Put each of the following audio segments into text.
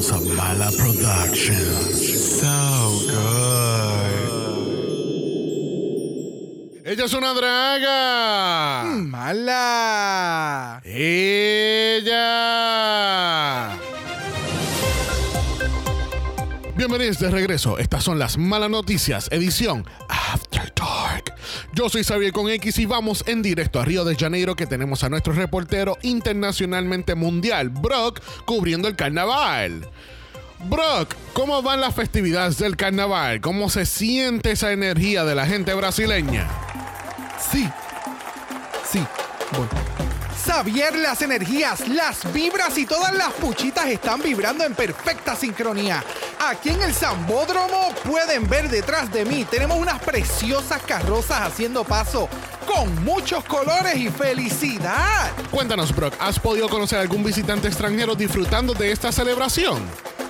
Of Mala Productions. So good. Ella es una draga. Mala. Ella. Bienvenidos de regreso. Estas son las malas noticias, edición After Dark. Yo soy Xavier con X y vamos en directo a Río de Janeiro que tenemos a nuestro reportero internacionalmente mundial, Brock, cubriendo el carnaval. Brock, ¿cómo van las festividades del carnaval? ¿Cómo se siente esa energía de la gente brasileña? Sí. Sí. Xavier, las energías, las vibras y todas las puchitas están vibrando en perfecta sincronía. Aquí en el Zambódromo pueden ver detrás de mí, tenemos unas preciosas carrozas haciendo paso con muchos colores y felicidad. Cuéntanos, Brock, ¿has podido conocer a algún visitante extranjero disfrutando de esta celebración?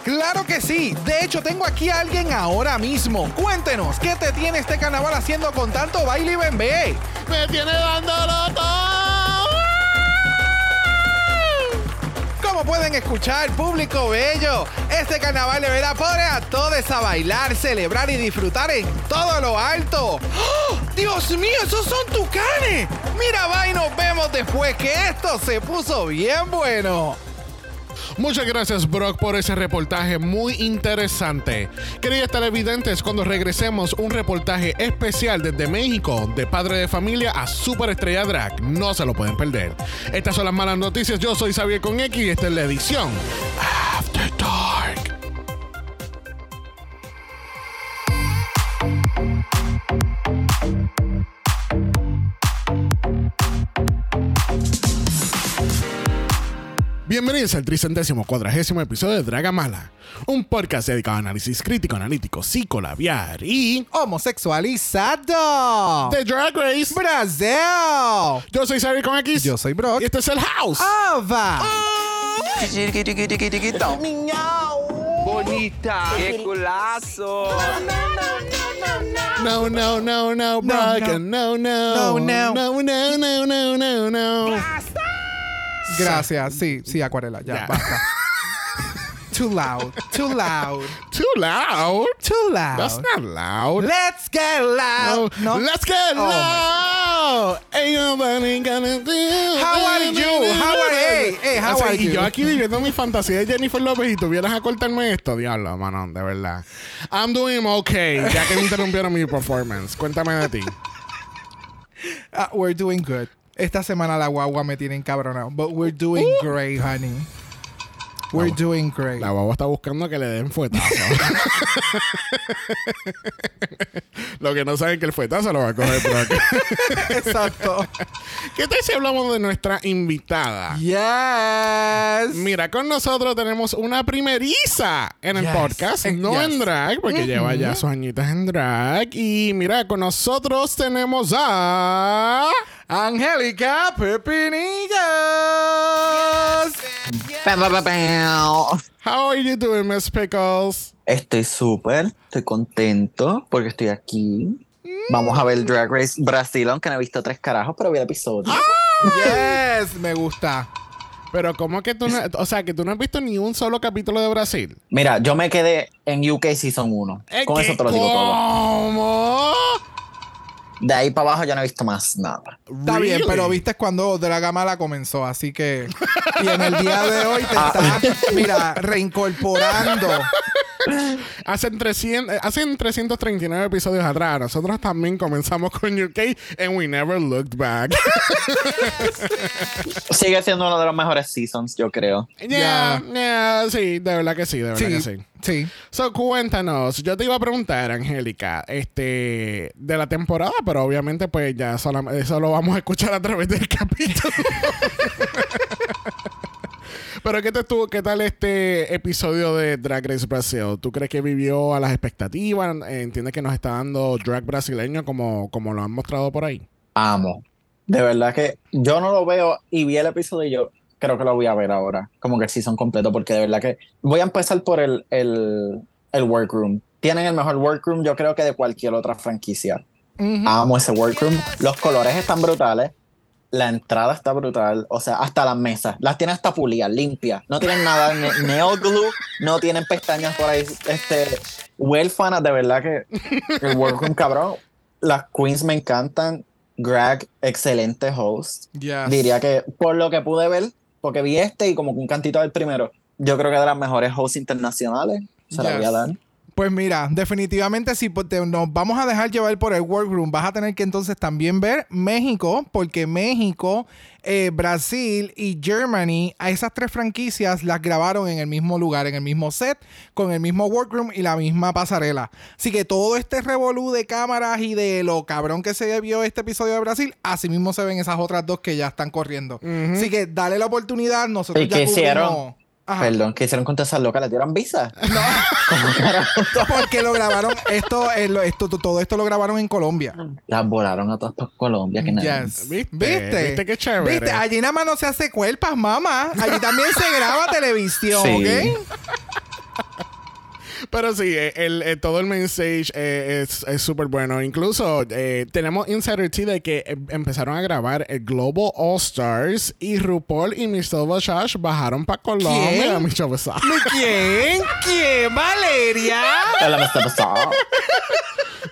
Claro que sí. De hecho, tengo aquí a alguien ahora mismo. Cuéntenos, ¿qué te tiene este carnaval haciendo con tanto baile y bembé? ¡Me tiene dándolo todo! Como pueden escuchar, público bello, este carnaval de pone a todos a bailar, celebrar y disfrutar en todo lo alto. ¡Oh! ¡Dios mío, esos son tucanes! Mira, va y nos vemos después que esto se puso bien bueno. Muchas gracias, Brock, por ese reportaje muy interesante. Queridos televidentes, cuando regresemos, un reportaje especial desde México, de padre de familia a superestrella drag. No se lo pueden perder. Estas son las malas noticias. Yo soy Xavier con X y esta es la edición After Dark. Bienvenidos al tricentésimo cuadragésimo episodio de Draga Mala, un podcast dedicado a análisis crítico, analítico, psicolabiar y Homosexualizado. de Drag Race. Brasil. Yo soy Xavier con X. Yo soy Brock. Y este es el House. Ava. Bonita. ¡Qué culazo! No, no, no, no, Brock. No, no. No, no. No, no, no, no, no, no. Gracias. Sí, sí, acuarela. Ya, Ya. basta. Too loud. Too loud. Too loud. Too loud. That's not loud. Let's get loud. No. Let's get Oh, my- loud. Ain't nobody gonna do. How are you? How are- hey, hey, how Así, are y you? yo aquí viviendo mi fantasía de Jennifer López y tuvieras a cortarme esto, diablo, mano, de verdad. I'm doing okay, ya que me interrumpieron mi performance. Cuéntame de ti. Ah, we're doing good. Esta semana la guagua me tiene encabronado. But we're doing great, honey. We're doing great. La guagua está buscando que le den fuetazo. lo que no saben que el fuetazo lo va a coger por aquí. Exacto. ¿Qué tal si hablamos de nuestra invitada? Yes. Mira, con nosotros tenemos una primeriza en el Yes. podcast, Eh, no yes. en drag, porque lleva ya sus añitas en drag. Y mira, con nosotros tenemos a. Angélica Pepinillos. How are you doing, Miss Pickles? Estoy súper, estoy contento porque estoy aquí. Vamos a ver Drag Race Brasil, aunque no he visto tres carajos, pero vi el episodio. Yes, me gusta. Pero, ¿cómo que tú no, o sea, que tú no has visto ni un solo capítulo de Brasil? Mira, yo me quedé en UK Season 1. Es Con eso te lo digo todo. ¿Cómo? De ahí para abajo ya no he visto más nada. Está bien, pero viste cuando Dragamala comenzó, así que. Y en el día de hoy te está, mira, reincorporando. Hacen, 300, eh, hacen 339 episodios atrás. Nosotros también comenzamos con UK and we never looked back. Sigue siendo uno de los mejores seasons, yo creo. yeah, yeah, sí, de verdad que sí, de verdad que Sí, sí. So, cuéntanos. Yo te iba a preguntar, Angélica, este, de la temporada, pero obviamente, pues ya solam- eso lo vamos a escuchar a través del capítulo. pero ¿qué, te estuvo, ¿qué tal este episodio de Drag Race Brasil? ¿Tú crees que vivió a las expectativas? ¿Entiendes que nos está dando drag brasileño como, como lo han mostrado por ahí? Amo. De verdad que yo no lo veo y vi el episodio y yo creo que lo voy a ver ahora. Como que el season completo, porque de verdad que voy a empezar por el, el, el workroom. Tienen el mejor workroom, yo creo que de cualquier otra franquicia. Amo ese workroom. Los colores están brutales. La entrada está brutal. O sea, hasta las mesas. Las tienen hasta pulidas, limpias. No tienen nada, ne- glue, no tienen pestañas por ahí. Este, huérfanas, de verdad que el workroom, cabrón. Las queens me encantan. Greg, excelente host. Yes. Diría que por lo que pude ver, porque vi este y como que un cantito del primero, yo creo que de las mejores hosts internacionales. Se la voy a Yes. dar. Pues mira, definitivamente si te- nos vamos a dejar llevar por el workroom, vas a tener que entonces también ver México, porque México, eh, Brasil y Germany, a esas tres franquicias las grabaron en el mismo lugar, en el mismo set, con el mismo workroom y la misma pasarela. Así que todo este revolú de cámaras y de lo cabrón que se vio este episodio de Brasil, así mismo se ven esas otras dos que ya están corriendo. Así que dale la oportunidad, nosotros ¿Y ya qué hicieron? Ajá. Perdón, ¿qué hicieron con todas esas locas? ¿Le dieron visa? No. Porque lo grabaron, esto, eh, lo- esto, todo esto lo grabaron en Colombia. Las volaron a todas por Colombia. Que nada. Yes. ¿Viste? ¿Viste? ¿Viste qué chévere? ¿Viste? Allí nada más no se hace cuerpas, mamá. Allí también se graba televisión, Sí. ¿ok? Pero sí, eh, el, eh, todo el main stage eh, es es súper bueno. Incluso eh, tenemos Insider Tea de que eh, empezaron a grabar el Global All Stars y RuPaul y Michelle Visage bajaron para Colombia. ¿Quién? Visage. ¿Quién? ¿Quién? ¿Valeria?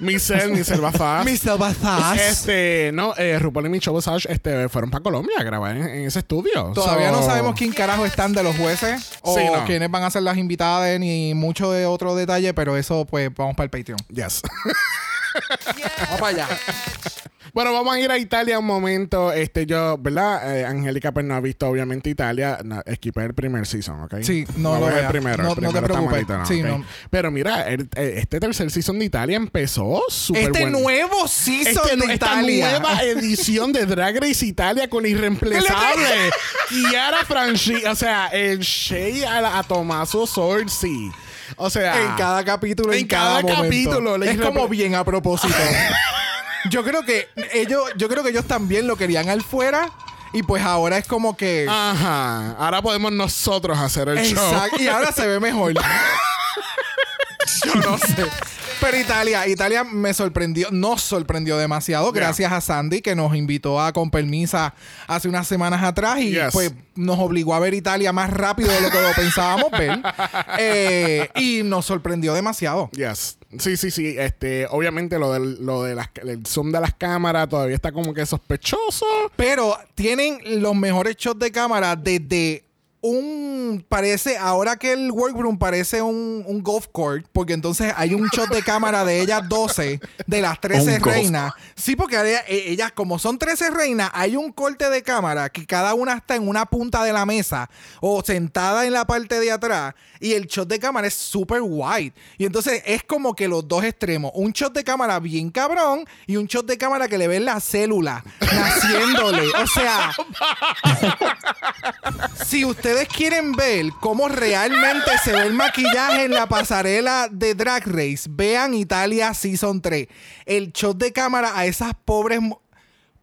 Michelle, Michelle Visage. Miss Salvazaz. Este, no, eh, RuPaul y Michelle Visage este, fueron para Colombia a grabar en, en ese estudio. Todavía no sabemos quién carajo están de los jueces o Sí, no. quiénes van a ser las invitadas ni mucho de otro detalle, pero eso pues vamos para el Patreon. Yes. Vamos para allá. Bueno, vamos a ir a Italia un momento. Este, yo, ¿verdad? Eh, Angélica, pues no ha visto obviamente Italia. No, esquipé el primer season, ¿ok? Sí, no lo ves el primero. No- el no te primero preocupes. malito, Sí, ¿ok? no. Pero mira, el- eh, este tercer season de Italia empezó súper Este bueno. nuevo season Este- de esta Italia. nueva edición de Drag Race Italia con la irreemplazable Chiara Franchi, o sea, el Shea a, a Tommaso Sorsi. O sea, en cada capítulo, en, en cada momento. capítulo, Es como bien a propósito. yo creo que ellos, yo creo que ellos también lo querían al fuera. Y pues ahora es como que. Ajá. Ahora podemos nosotros hacer el show. Exacto. Y ahora se ve mejor. Yo no sé. Pero Italia, Italia me sorprendió, nos sorprendió demasiado, Yeah. gracias a Sandy que nos invitó a con permisa hace unas semanas atrás y Yes. pues nos obligó a ver Italia más rápido de lo que lo pensábamos ver. Eh, y nos sorprendió demasiado. Yes. Sí, sí, sí. Este, obviamente lo del, lo de las, el zoom de las cámaras todavía está como que sospechoso. Pero tienen los mejores shots de cámara desde un. Parece, ahora que el workroom parece un, un golf court, porque entonces hay un shot de cámara de ellas 12, de las 13 Un golf reinas. Sí, porque eh, ellas, como son 13 reinas, hay un corte de cámara que cada una está en una punta de la mesa o sentada en la parte de atrás. Y el shot de cámara es súper wide. Y entonces es como que los dos extremos. Un shot de cámara bien cabrón y un shot de cámara que le ven la célula naciéndole. O sea, si ustedes quieren ver cómo realmente se ve el maquillaje en la pasarela de Drag Race, vean Italia Season 3. El shot de cámara a esas pobres...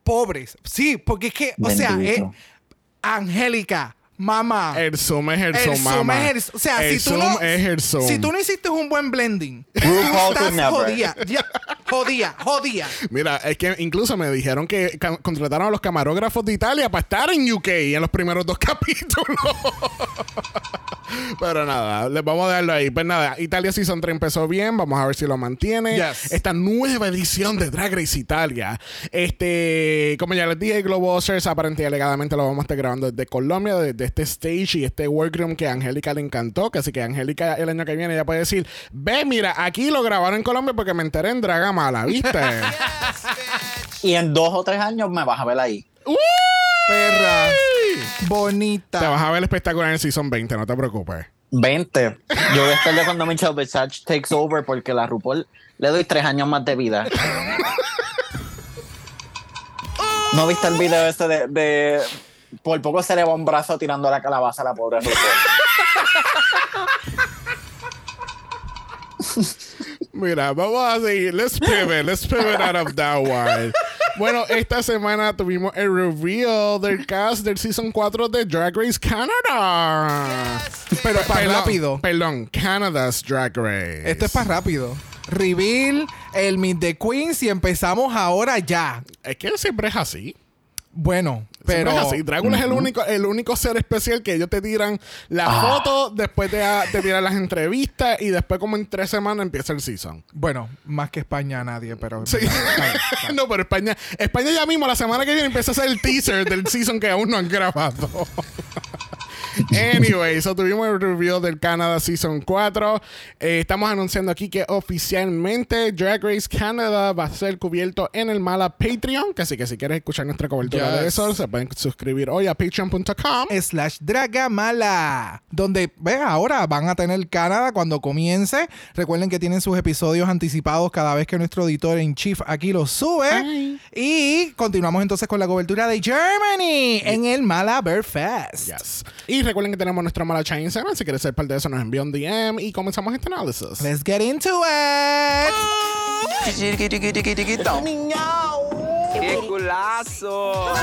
Pobres. Sí, porque es que, o sea, es. Angélica, mamá. El zoom es el, El zoom, mamá. es el- o sea, el si tú zoom no, es el zoom. si tú no hiciste un buen blending, tú estás ya, jodida, jodida. Mira, es que incluso me dijeron que contrataron a los camarógrafos de Italia para estar en UK en los primeros dos capítulos. Pero nada, les vamos a darlo ahí. Pues nada, Italia Season 3 empezó bien. Vamos a ver si lo mantiene. Yes. Esta nueva edición de Drag Race Italia. Este, como ya les dije, Global Search aparentemente alegadamente lo vamos a estar grabando desde Colombia, desde este stage y este workroom que a Angélica le encantó. Que así que Angélica el año que viene ya puede decir: Ve, mira, aquí lo grabaron en Colombia porque me enteré en Dragamala, ¿viste? Y en dos o tres años me vas a ver ahí. ¡Uy! Perra, Te bonita. vas a ver el espectacular en el Season 20, no te preocupes. 20. Yo voy a estar ya cuando Michelle Visage takes over porque la RuPaul le doy tres años más de vida. ¿No viste el video ese de, de- Por poco se le va un brazo tirando la calabaza a la pobre? Mira, vamos a seguir. Let's pivot. Let's pivot out of that one. Bueno, esta semana tuvimos el reveal del cast del Season 4 de Drag Race Canada. Pero para Perdón, rápido. Perdón, Canada's Drag Race. Esto es para rápido. Reveal, el Meet the Queens y empezamos ahora ya. Es que siempre es así. Bueno, pero. es así. Drácula es el único, el único ser especial que ellos te tiran la Ah. foto, después te, te tiran las entrevistas y después como en tres semanas empieza el season. Bueno, más que España nadie, pero. Sí. no, pero España, España ya mismo la semana que viene empieza a hacer el teaser del season que aún no han grabado. Anyway, so tuvimos el review del Canadá Season 4. Eh, estamos anunciando aquí que oficialmente Drag Race Canada va a ser cubierto en el Mala Patreon. Que así que si quieres escuchar nuestra cobertura de eso, se pueden suscribir hoy a patreon.com. slash Dragamala. Donde, ve, ahora van a tener Canadá cuando comience. Recuerden que tienen sus episodios anticipados cada vez que nuestro editor en chief aquí los sube. Ay. Y continuamos entonces con la cobertura de Germany en el Malabar Fest. Yes. Y recuerden que tenemos nuestra Mala Chain Instagram. Si quieres ser parte de eso, nos envía un DM y comenzamos este análisis. Let's get into it. ¡Qué culazo!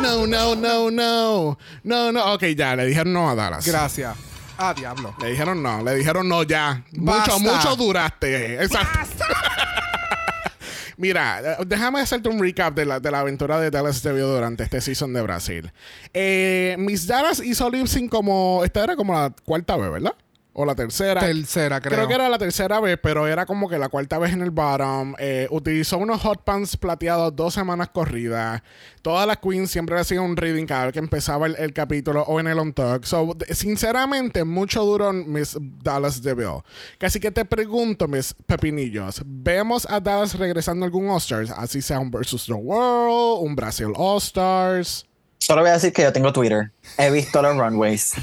No, no, no, no. No, no. Ok, ya, le dijeron no a Dallas. Gracias. Ah, diablo. Le dijeron no, le dijeron no ya. Basta. Mucho, mucho duraste. Exacto. Mira, eh, déjame hacerte un recap de la, de la aventura de Dallas Devil durante este season de Brasil. Eh, Miss Dallas hizo lip como. Esta era como la cuarta vez, ¿verdad? O la tercera. Tercera, creo. Creo que era la tercera vez, pero era como que la cuarta vez en el bottom. Eh, utilizó unos hot pants plateados dos semanas corridas. Todas las queens siempre le hacían un reading cada vez que empezaba el, el capítulo o en el on talk. So, sinceramente, mucho duró Miss Dallas DeVille. Así que te pregunto, Miss Pepinillos, ¿vemos a Dallas regresando a algún All-Stars? Así sea un Versus the World, un Brasil All-Stars. Solo voy a decir que yo tengo Twitter. He visto los runways.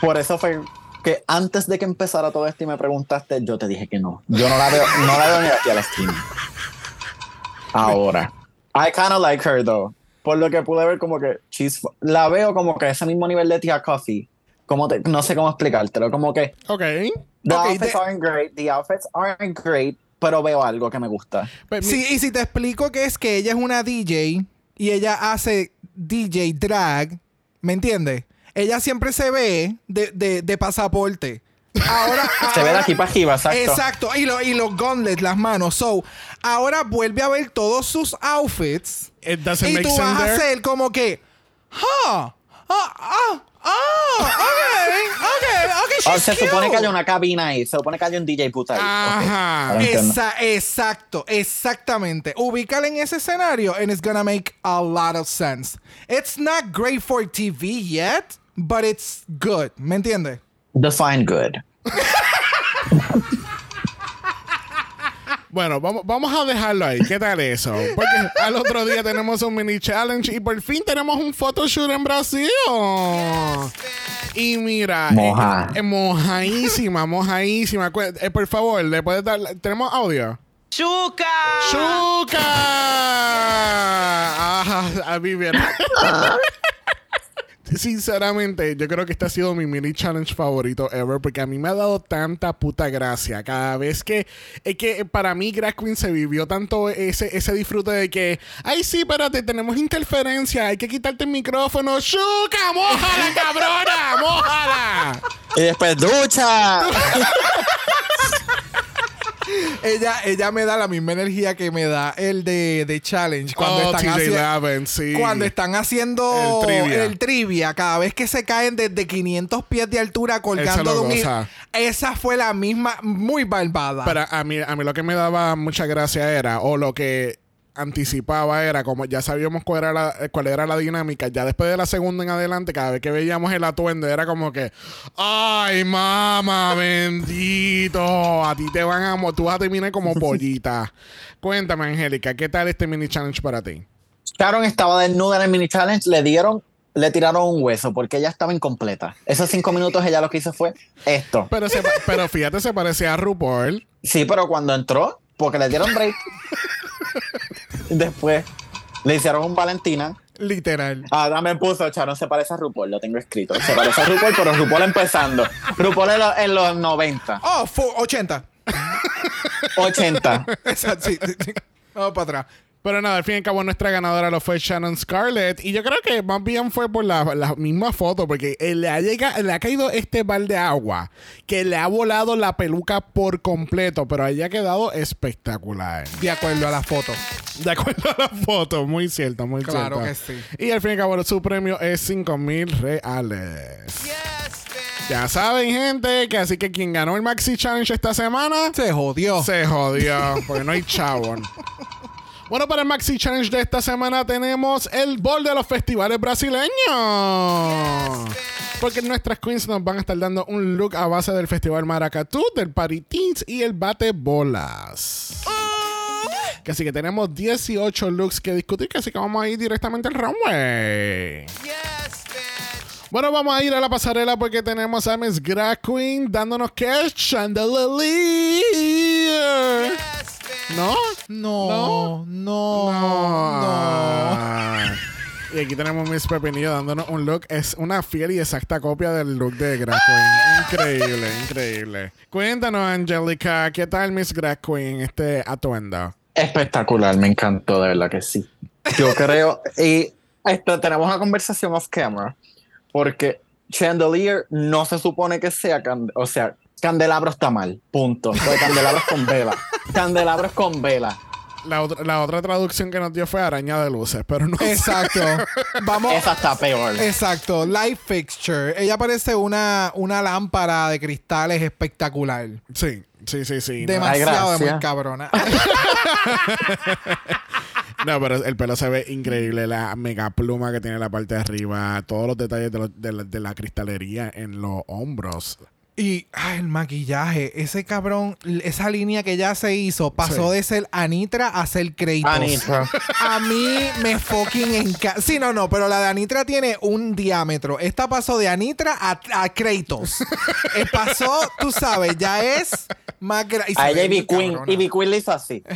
Por eso fue que antes de que empezara todo esto y me preguntaste, yo te dije que no. Yo no la veo, no la veo ni aquí a la esquina. Ahora. I kind of like her though. Por lo que pude ver como que she's, la veo como que a ese mismo nivel de Tia Coffee. Como te- no sé cómo explicártelo. Como que Ok. the outfits aren't great, the outfits aren't great, pero veo algo que me gusta. Pues, mi- Sí, y si te explico que es que ella es una DJ y ella hace DJ drag, ¿me entiendes? Ella siempre se ve de, de- de pasaporte. Ahora, Se ve de aquí para arriba, exacto. Exacto, y, lo- y los gauntlets, las manos. So, ahora vuelve a ver todos sus outfits. It doesn't y make tú sense vas a there. hacer como que, ah, ah, ah, ah, ok, ok, ok, Oh, se supone cute. que hay una cabina ahí, se supone que hay un DJ puta ahí. Ajá. Ok, ahora entiendo. Esa- exacto, exactamente. Ubícala en ese escenario and it's gonna make a lot of sense. It's not great for TV yet, but it's good. ¿Me entiendes? Define good. Bueno, vamos, vamos a dejarlo ahí. ¿Qué tal eso? Porque al otro día tenemos un mini challenge y por fin tenemos un photoshoot en Brasil. Y mira, Moja. eh, eh, mojaísima, mojaísima. Cu- eh, por favor, le puedes dar. ¿Tenemos audio? ¡Chuca! ¡Chuca! Ajá, a mí bien. Sinceramente, yo creo que este ha sido mi mini challenge favorito ever porque a mí me ha dado tanta puta gracia cada vez que es que para mí Drag Queen se vivió tanto ese, ese disfrute de que ay sí, espérate, tenemos interferencia, hay que quitarte el micrófono, ¡Chuca! ¡Mójala, cabrona! ¡Mójala! Y después, ¡ducha! Ella, ella me da la misma energía que me da el de, de challenge cuando Oh, están haciendo. Sí. Cuando están haciendo El trivia. el trivia, cada vez que se caen desde 500 pies de altura colgando de un hilo, goza. Esa fue la misma, muy barbada. Pero a mí, a mí lo que me daba mucha gracia era, o lo que anticipaba era, como ya sabíamos cuál era, la, cuál era la dinámica, ya después de la segunda en adelante, cada vez que veíamos el atuendo, era como que, ay, mamá, bendito, a ti te van a, mo- tú vas a terminar como pollita. Cuéntame, Angélica, ¿qué tal este mini challenge para ti? Sharon estaba desnuda en el mini challenge, le dieron, le tiraron un hueso porque ella estaba incompleta. Esos cinco minutos ella lo que hizo fue esto. Pero, se pero fíjate, se parecía a RuPaul. Sí, pero cuando entró, porque le dieron break, después le hicieron un Valentina. Literal. Ah, también puso, Sharon se parece a RuPaul, lo tengo escrito. Se parece a RuPaul, pero RuPaul empezando. RuPaul en, lo- en los 90, Oh, fu- 80. 80. Exacto, sí, sí, sí. Vamos para atrás. Pero nada, al fin y al cabo nuestra ganadora lo fue Shannon Scarlett. Y yo creo que más bien fue por la, la misma foto, porque eh, le ha, llega- le ha caído este bal de agua que le ha volado la peluca por completo, pero haya quedado espectacular. De acuerdo a la foto. De acuerdo a la foto, muy cierto, muy Claro cierto. que sí. Y al fin y al cabo su premio es 5 mil reales. Ya saben, gente, que así que quien ganó el Maxi Challenge esta semana Se jodió. se jodió, porque no hay chabón. Bueno, para el Maxi Challenge de esta semana tenemos el bol de los festivales brasileños. Porque nuestras queens nos van a estar dando un look a base del Festival Maracatú, del Party Teens y el Bate Bolas. Que así que tenemos 18 looks que discutir, que así que vamos a ir directamente al runway. Bueno, vamos a ir a la pasarela porque tenemos a Miss Drag Queen dándonos que chandelier. ¿No? No, no, no. Ah. Y aquí tenemos Miss Pepinillo dándonos un look. Es una fiel y exacta copia del look de Drag Queen. Increíble, increíble. Cuéntanos, Angelica, ¿qué tal Miss Drag Queen este atuendo? Espectacular, me encantó, de verdad que sí. Yo creo, y esto, tenemos una conversación off camera, porque chandelier no se supone que sea, can- o sea, candelabro está mal, punto. Porque candelabro es con vela. Candelabro es con vela. La, otra- la otra traducción que nos dio fue araña de luces, pero no sé. Exacto. Vamos. Esa está peor. Exacto, light fixture. Ella parece una, una lámpara de cristales espectacular. Sí, sí, sí, sí. No, Demasiado de muy cabrona. No, pero el pelo se ve increíble. La mega pluma que tiene en la parte de arriba. Todos los detalles de, lo- de la, de la cristalería en los hombros. Y ay, el maquillaje, ese cabrón, esa línea que ya se hizo, pasó Sí. de ser Anitra a ser Kratos. Anitra. A mí me fucking encanta. Sí, no, no, pero la de Anitra tiene un diámetro. Esta pasó de Anitra a, a Kratos. Eh, pasó, tú sabes, ya es más grande. A ella Ivy Queen, Ivy Queen le hizo así.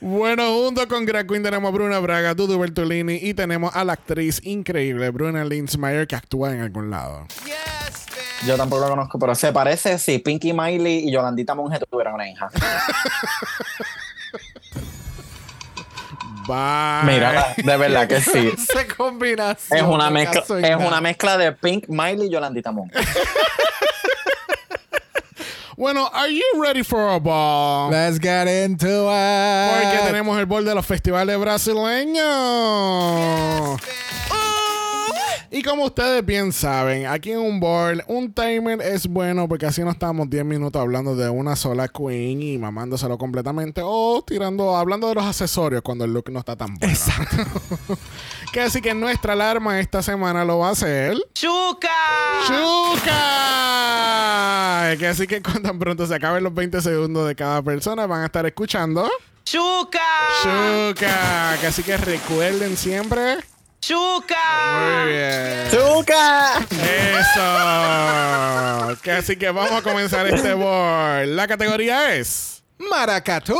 Bueno, junto con Drag Queen tenemos a Bruna Braga, Dudu Bertolini y tenemos a la actriz increíble Bruna Linsmeyer que actúa en algún lado. Yo tampoco lo conozco, pero se parece si Pinky Miley y Yolandita Monge tuvieran una hija. Bye. Mira, de verdad que sí. Esa combinación. Es una mezcla, es una mezcla de Pink, Miley y Yolandita Monge. Bueno, are you ready for a ball? Let's get into it. Porque tenemos el bol de los festivales brasileños. Y como ustedes bien saben, aquí en un board, un timer es bueno porque así no estamos 10 minutos hablando de una sola queen y mamándoselo completamente o tirando, hablando de los accesorios cuando el look no está tan bueno. Exacto. que así que nuestra alarma esta semana lo va a hacer. ¡Chuca! ¡Chuca! Que así que cuando tan pronto se acaben los 20 segundos de cada persona van a estar escuchando. ¡Chuca! Chuca, que así que recuerden siempre. ¡Chuca! Muy bien. ¡Chuca! Eso. Así que vamos a comenzar este board. La categoría es. Maracatú.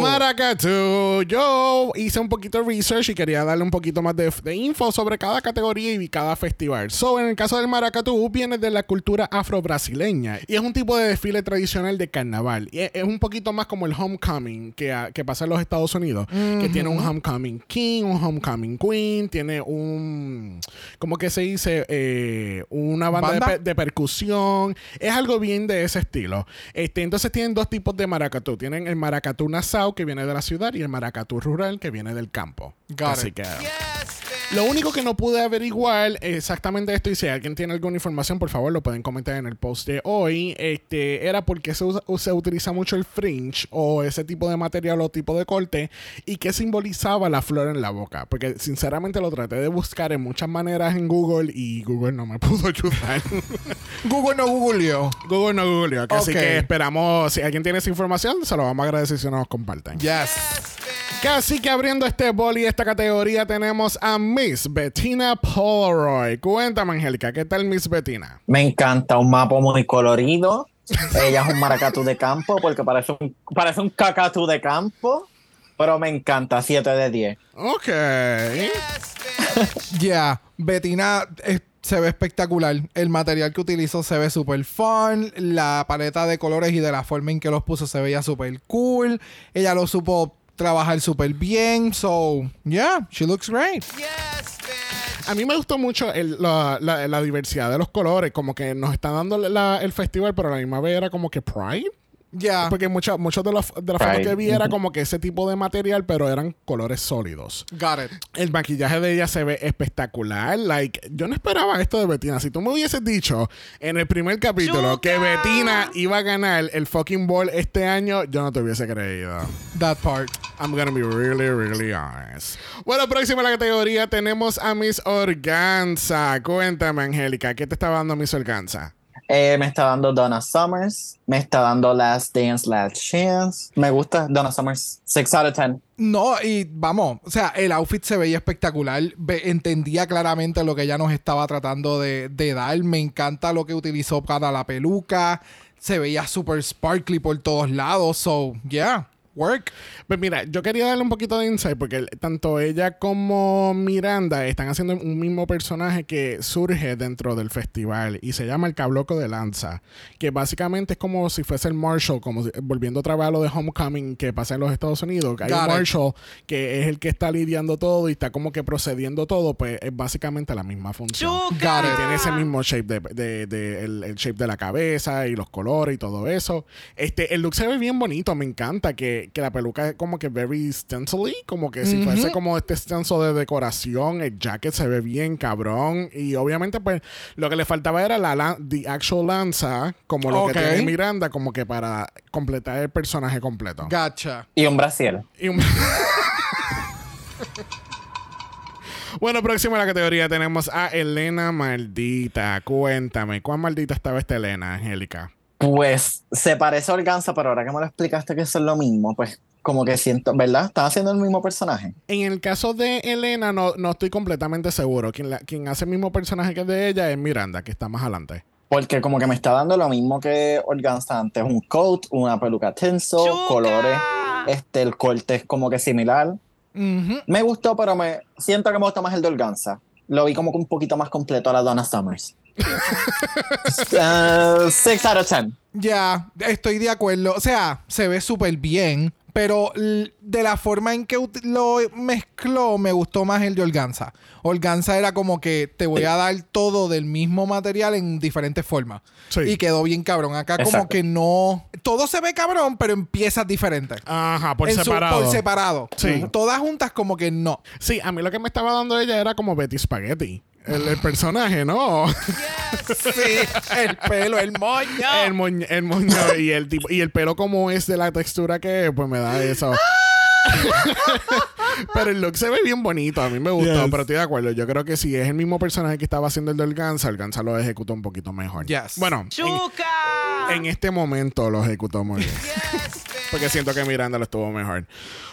Maracatú. Yo hice un poquito de research y quería darle un poquito más de, de info sobre cada categoría y cada festival. So, en el caso del Maracatú, viene de la cultura afro-brasileña y es un tipo de desfile tradicional de carnaval. Y es, es un poquito más como el homecoming que, que pasa en los Estados Unidos, que tiene un homecoming king, un homecoming queen, tiene un. ¿Cómo que se dice? Eh, una banda, de percusión. Es algo bien de ese estilo. Este, entonces tienen dos tipos de maracatú. Tienen el maracatú nasao, que viene de la ciudad, y el maracatú rural, que viene del campo. Got Así it. que... Lo único que no pude averiguar exactamente esto, y si alguien tiene alguna información, por favor, lo pueden comentar en el post de hoy, este, era porque se, usa- se utiliza mucho el fringe o ese tipo de material o tipo de corte y que simbolizaba la flor en la boca. Porque sinceramente lo traté de buscar en muchas maneras en Google y Google no me pudo ayudar. Google no googleó. Google no Google. Así Ok. que esperamos, si alguien tiene esa información, se lo vamos a agradecer si nos comparten. Yes. Casi que abriendo este bol y esta categoría tenemos a Miss Bettina Polaroid. Cuéntame, Angélica, ¿qué tal Miss Bettina? Me encanta, un mapa muy colorido. Ella es un maracatú de campo porque parece un, parece un cacatú de campo. Pero me encanta, 7 de 10. Ok. Ya, Betina, eh, se ve espectacular. El material que utilizó se ve súper fun. La paleta de colores y de la forma en que los puso se veía súper cool. Ella lo supo trabajar súper bien. So, yeah, she looks great. A mí me gustó mucho el- la, la- la diversidad de los colores, como que nos están dando la- el festival, pero a la misma vez era como que Pride. Yeah. Porque muchas muchos de las de las fotos que vi era como que ese tipo de material, pero eran colores sólidos. Got it. El maquillaje de ella se ve espectacular. Like, yo no esperaba esto de Betina. Si tú me hubieses dicho en el primer capítulo que Betina iba a ganar el fucking ball este año, yo no te hubiese creído. That part. I'm gonna be really, really honest. Bueno, próxima a la categoría tenemos a Miss Organza. Cuéntame, Angélica, ¿qué te está dando Miss Organza? Eh, me está dando Donna Summers. Me está dando Last Dance, Last Chance. Me gusta Donna Summers. 6 out of 10. No, y vamos, o sea, el outfit se veía espectacular. Entendía claramente lo que ella nos estaba tratando de, de dar. Me encanta lo que utilizó para la peluca. Se veía súper sparkly por todos lados. So, yeah, work. Pues mira, yo quería darle un poquito de insight porque tanto ella como Miranda están haciendo un mismo personaje que surge dentro del festival y se llama el Cabloco de Lanza, que básicamente es como si fuese el Marshall, como si- volviendo otra vez a lo de Homecoming que pasa en los Estados Unidos, hay un. Marshall que es el que está lidiando todo y está como que procediendo todo, pues es básicamente la misma función. Got tiene ese mismo shape de, de- de- el, el shape de la cabeza y los colores y todo eso. Este, el look se ve bien bonito, me encanta que, que la peluca es como que very stencily, como que si fuese como este stencil de decoración, el jacket se ve bien cabrón y obviamente pues lo que le faltaba era la the actual lanza, como lo Ok. que tiene Miranda, como que para completar el personaje completo. Gotcha. Y un brasier. Y un- Bueno, próximo a la categoría tenemos a Elena Maldita. Cuéntame, ¿cuán maldita estaba esta Elena, Angélica? Pues se parece a Organza, pero ahora que me lo explicaste que eso es lo mismo, pues como que siento, ¿verdad? Están haciendo el mismo personaje. En el caso de Elena, no, no estoy completamente seguro. Quien, la- quien hace el mismo personaje que de ella es Miranda, que está más adelante. Porque como que me está dando lo mismo que Organza antes, un coat, una peluca tenso, ¡Chuca! colores, este, el corte es como que similar. Me gustó, pero me siento que me gusta más el de Organza. Lo vi como que un poquito más completo a la Donna Summers. 6 out of 10. Ya, estoy de acuerdo. O sea, se ve súper bien, pero de la forma en que lo mezcló, me gustó más el de Organza. Organza era como que te voy a dar todo del mismo material en diferentes formas. Sí. Y quedó bien cabrón. Acá como que no... Todo se ve cabrón, pero empiezas diferente. Ajá, por En su- separado. por separado. Sí. Todas juntas como que no. Sí, a mí lo que me estaba dando ella era como Betty Spaghetti. El, el personaje, ¿no? Sí, el pelo, el moño. el, moño, el moño y el tipo y el pelo como es de la textura que es, pues me da eso. pero el look se ve bien bonito, a mí me gustó, Yes. pero estoy de acuerdo. Yo creo que si es el mismo personaje que estaba haciendo el del Gansa, el Gansa lo ejecutó un poquito mejor. Yes. Bueno, en, ¡Chuca! en este momento lo ejecutó muy bien. Porque siento que Miranda lo estuvo mejor.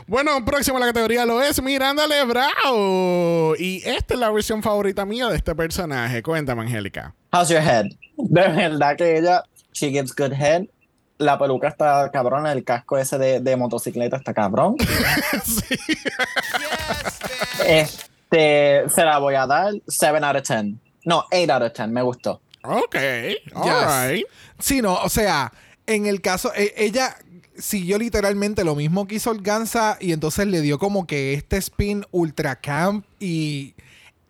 Bueno, próximo a la categoría lo es Miranda Lebrao. Y esta es la versión favorita mía de este personaje. Cuéntame, Angélica. How's your head? De verdad que ella, she gives good head. La peluca está cabrona, el casco ese de, de motocicleta está cabrón. sí. Este, se la voy a dar 7 out of 10. No, 8 out of 10, me gustó. Ok. Yes. Alright. Sí, no, o sea, en el caso, e- ella siguió literalmente lo mismo que hizo Organza y entonces le dio como que este spin ultra camp y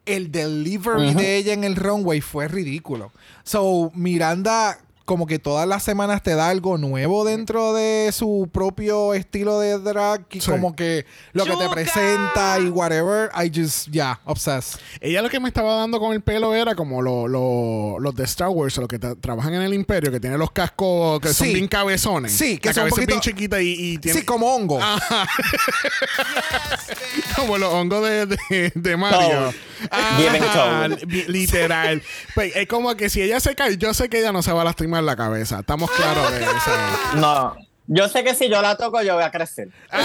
el delivery de ella en el runway fue ridículo. So, Miranda como que todas las semanas te da algo nuevo dentro de su propio estilo de drag y Sí. como que lo que te presenta y whatever, I just, yeah, obsessed. Ella lo que me estaba dando con el pelo era como lo- lo- los de Star Wars, los que tra- trabajan en el Imperio, que tienen los cascos que son bien cabezones. Sí, que La son cabeza es bien poquito- chiquita y, y tiene Sí, como hongo. como los hongos de, de, de Mario. Toad. li- literal. Pues, es como que si ella se cae, yo sé que ella no se va a lastimar la cabeza. Estamos claros de eso. No, yo sé que si yo la toco, yo voy a crecer.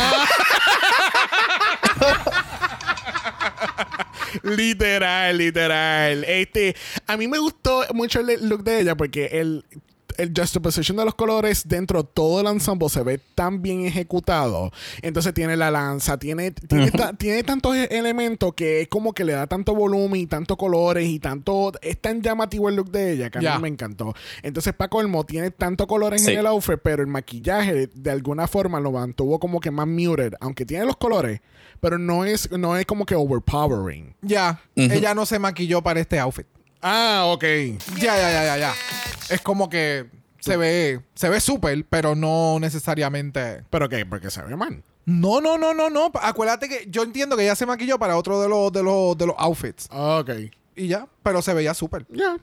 Literal, literal. Este, a mí me gustó mucho el look de ella porque el el juxtaposition de los colores dentro de todo el ensemble se ve tan bien ejecutado. Entonces tiene la lanza, tiene, tiene, ta- tiene tantos e- elementos que es como que le da tanto volumen y tantos colores y tanto. Es tan llamativo el look de ella que a mí me encantó. Entonces, para colmo, tiene tanto colores Sí. en el outfit, pero el maquillaje de alguna forma lo mantuvo como que más muted, aunque tiene los colores, pero no es, no es como que overpowering. Ya, ella no se maquilló para este outfit. Ah, ok. Ya, ya, ya, ya, ya. Es como que se ve, se ve súper, pero no necesariamente. ¿Pero qué? Porque se ve mal. No, no, no, no, no. Acuérdate que yo entiendo que ella se maquilló para otro de los, de los, de los outfits. Ok. Y ya, pero se veía súper. Ya.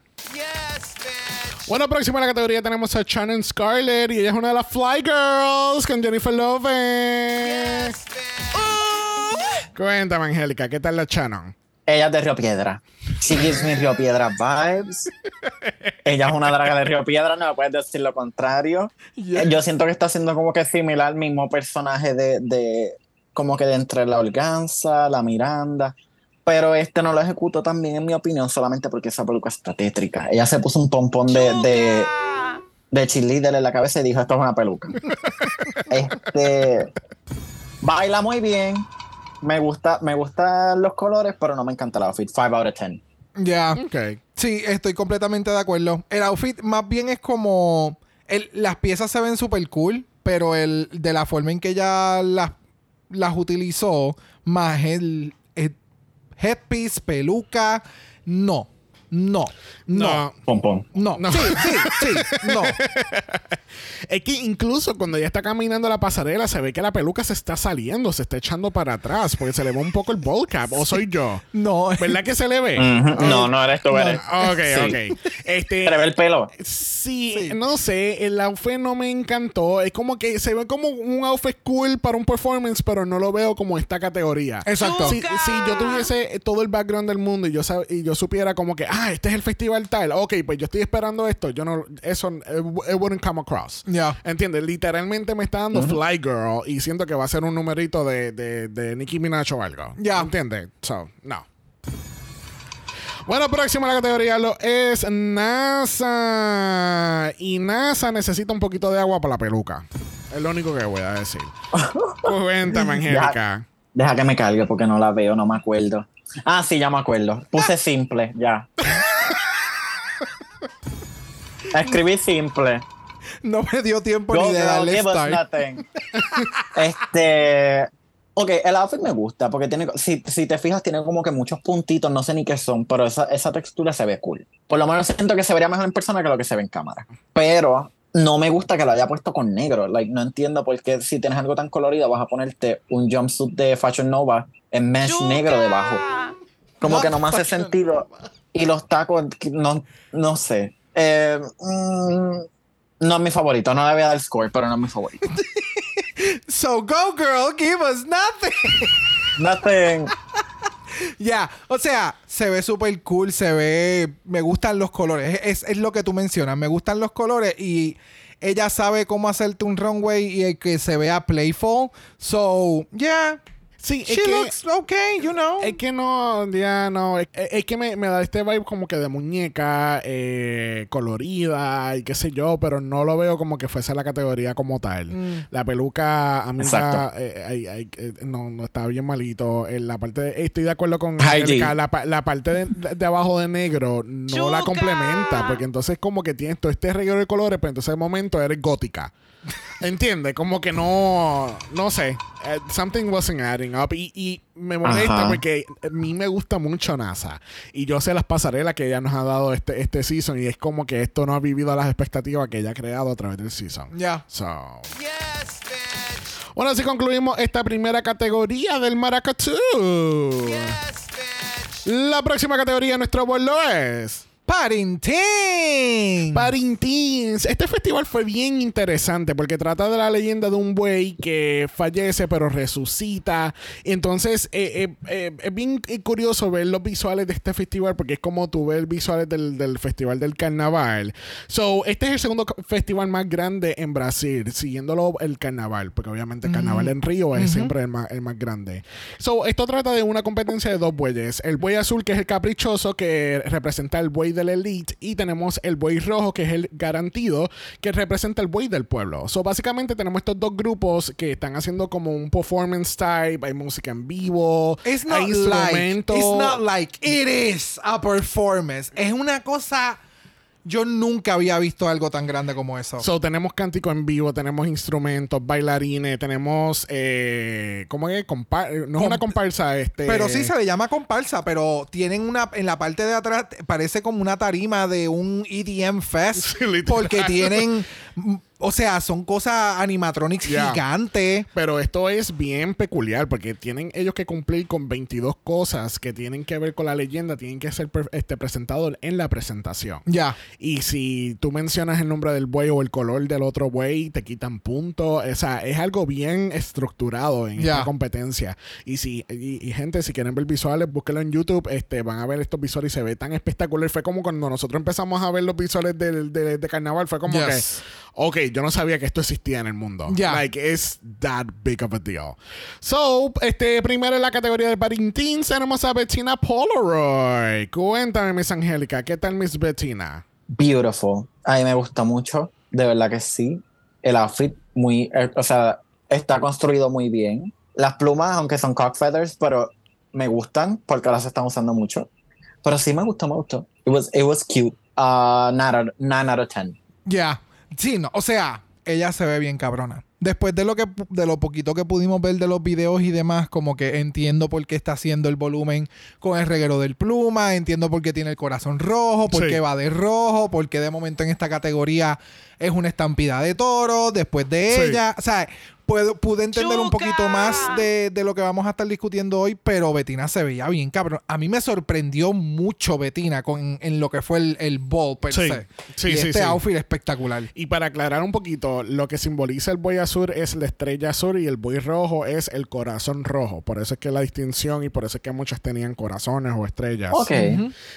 Bueno, próxima a la categoría tenemos a Shannon Scarlett y ella es una de las Fly Girls con Jennifer Lopez. Cuéntame, Angélica, ¿qué tal la Shannon? Ella es de Río Piedra. She gives me Río Piedra vibes. Ella es una draga de Río Piedra, no me puedes decir lo contrario. Yeah. Yo siento que está siendo como que similar al mismo personaje de, de como que de entre la Organza, la Miranda. Pero este no lo ejecutó tan bien, en mi opinión, solamente porque esa peluca está tétrica. Ella se puso un pompón de, de, de cheerleader en la cabeza y dijo, esto es una peluca. este baila muy bien. Me gusta, me gustan los colores, pero no me encanta el outfit. 5 out of 10. Ya. Ok. Sí, estoy completamente de acuerdo. El outfit más bien es como. el- las piezas se ven súper cool, pero el, de la forma en que ella las, las utilizó, más el, el headpiece, peluca, no. No. No. No. Pompón. No. No. Sí, sí, sí. No. Es que incluso cuando ella está caminando la pasarela se ve que la peluca se está saliendo, se está echando para atrás porque se le ve un poco el ball cap. ¿O soy yo? No. ¿Verdad que se le ve? Ujú. No, no eres tú, eres. Ok, Sí. ok. Este, Se le ve el pelo. Sí, Sí. no sé, el outfit no me encantó. Es como que se ve como un outfit cool para un performance, pero no lo veo como esta categoría. Exacto. Si, si yo tuviese todo el background del mundo y yo, sab- y yo supiera como que, ah, este es el festival tal, ok, pues yo estoy esperando esto, yo no, eso, it, it wouldn't come across. Ya. ¿Entiendes? Literalmente me está dando Fly Girl y siento que va a ser un numerito de, de, de Nicki Minaj o algo. Ya. ¿Entiendes? So, no. Bueno, próxima a la categoría lo es NASA. Y NASA necesita un poquito de agua para la peluca. Es lo único que voy a decir. Cuéntame, Angélica. Deja que me cargue porque no la veo, no me acuerdo. Ah, sí, ya me acuerdo. Puse simple, ya. Escribí simple. No me dio tiempo Go ni de darle start. este. Ok, el outfit me gusta porque tiene, si, si te fijas, tiene como que muchos puntitos, no sé ni qué son, pero esa, esa textura se ve cool. Por lo menos siento que se vería mejor en persona que lo que se ve en cámara. Pero no me gusta que lo haya puesto con negro. Like, no entiendo por qué si tienes algo tan colorido vas a ponerte un jumpsuit de Fashion Nova en mesh negro debajo. Como que no me hace sentido. Y los tacos, no, no sé. Eh, mm, no es mi favorito, no le voy a dar score, pero no es mi favorito. So go girl, give us nothing. Nothing. Ya, o sea, se ve súper cool, se ve, me gustan los colores, es, es lo que tú mencionas, me gustan los colores y ella sabe cómo hacerte un runway y que se vea playful, so, yeah, Sí, es she que, looks okay, you know. es que no, ya no. Es, es que me, me da este vibe como que de muñeca eh, colorida y qué sé yo, pero no lo veo como que fuese la categoría como tal. Mm. La peluca, amiga, Exacto. eh, ay, ay, eh, no, no está bien malito. En la parte de- estoy de acuerdo con la, pa- la parte de, de abajo de negro no la ¡Chuca! complementa, porque entonces como que tienes todo este reguero de colores, pero entonces de momento eres gótica. ¿Entiendes? Como que no, no sé. Eh, something wasn't adding up. Y, y me molesta Ajá. porque a mí me gusta mucho NASA. Y yo sé las pasarelas que ella nos ha dado este, este season. Y es como que esto no ha vivido las expectativas que ella ha creado a través del season. Ya. So. Bueno, así concluimos esta primera categoría del Maracatú. La próxima categoría de nuestro vuelo es. Parenting. Parintins. Este festival fue bien interesante porque trata de la leyenda de un buey que fallece pero resucita. Entonces eh, eh, eh, es bien curioso ver los visuales de este festival porque es como tú ves visuales del, del festival del carnaval. So, este es el segundo festival más grande en Brasil, siguiéndolo el carnaval, porque obviamente el carnaval en Río es siempre el más, el más grande. So, esto trata de una competencia de dos bueyes. El buey azul, que es el caprichoso, que representa el buey de del Elite. Y tenemos el buey rojo, que es el garantido, que representa el buey del pueblo. So, básicamente tenemos estos dos grupos que están haciendo como un performance type. Hay música en vivo. It's hay not like, instrumentos. it's not like it is a performance. Es una cosa. Yo nunca había visto algo tan grande como eso. So, tenemos cántico en vivo, tenemos instrumentos, bailarines, tenemos. Eh, ¿Cómo es? Compa- no es una comparsa, este. Pero sí se le llama comparsa, pero tienen una en la parte de atrás parece como una tarima de un EDM fest Sí, porque tienen o sea, son cosas animatronics Yeah. gigantes. Pero esto es bien peculiar porque tienen ellos que cumplir con 22 cosas que tienen que ver con la leyenda, tienen que ser este, presentados en la presentación. Ya. Y si tú mencionas el nombre del buey o el color del otro buey, te quitan puntos. O sea, es algo bien estructurado en esta competencia. Y si y, y, gente, si quieren ver visuales, búsquenlo en YouTube. Este, van a ver estos visuales y se ve tan espectacular. Fue como cuando nosotros empezamos a ver los visuales del- de, de carnaval. Fue como Yes. que, ok, yo no sabía que esto existía en el mundo. Like, it's that big of a deal. So, este, primero en la categoría de Padding Teens tenemos a Bettina Polaroid. Cuéntame, Miss Angélica, ¿qué tal Miss Bettina? Beautiful. A mí me gusta mucho, de verdad que sí. El outfit, muy, eh, o sea, está construido muy bien. Las plumas, aunque son cock feathers, pero me gustan porque las están usando mucho. Pero sí me gustó, me gustó. It was, it was cute. Uh, 9 out of 10. Ya. Sí, no, o sea, ella se ve bien cabrona. Después de lo que de lo poquito que pudimos ver de los videos y demás, como que entiendo por qué está haciendo el volumen con el reguero del pluma, entiendo por qué tiene el corazón rojo, por Sí. qué va de rojo, por qué de momento en esta categoría es una estampida de toro, después de Sí. ella, o sea, puedo, pude entender un poquito más de, de lo que vamos a estar discutiendo hoy, pero Betina se veía bien cabrón. A mí me sorprendió mucho Betina con, en lo que fue el, el ball per Sí. se. Sí, y sí, este sí. outfit espectacular. Y para aclarar un poquito, lo que simboliza el buey azul es la estrella azul y el buey rojo es el corazón rojo. Por eso es que la distinción y por eso es que muchas tenían corazones o estrellas. Ok.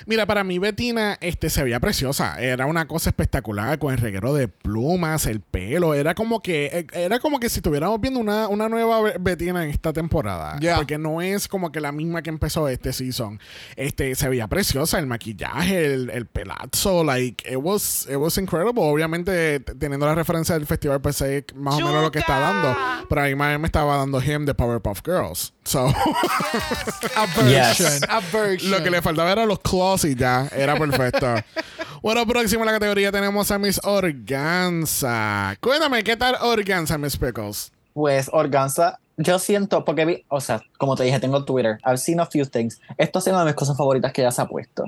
Mira, para mí Betina este, se veía preciosa. Era una cosa espectacular con el reguero de plumas, el pelo. Era como que eh, era como que si estuviéramos viendo una, una nueva Be- Betina en esta temporada. Ya. Porque no es como que la misma que empezó este season. Este, se veía preciosa. El maquillaje, el, el pelazo, like, it was, it was incredible. Obviamente, teniendo la referencia del festival, pues sé más o menos lo que está dando. Pero ahí más me estaba dando him de Powerpuff Girls. So... Aversion. Yes. Aversion. Lo que le faltaba era los claws y ya, era perfecto. bueno, próximo en la categoría tenemos a Miss Organza. Cuéntame, ¿qué tal Organza, Miss Pickles? Pues Organza, yo siento, porque vi, o sea, como te dije, tengo Twitter. I've seen a few things. Esto es una de mis cosas favoritas que ella se ha puesto.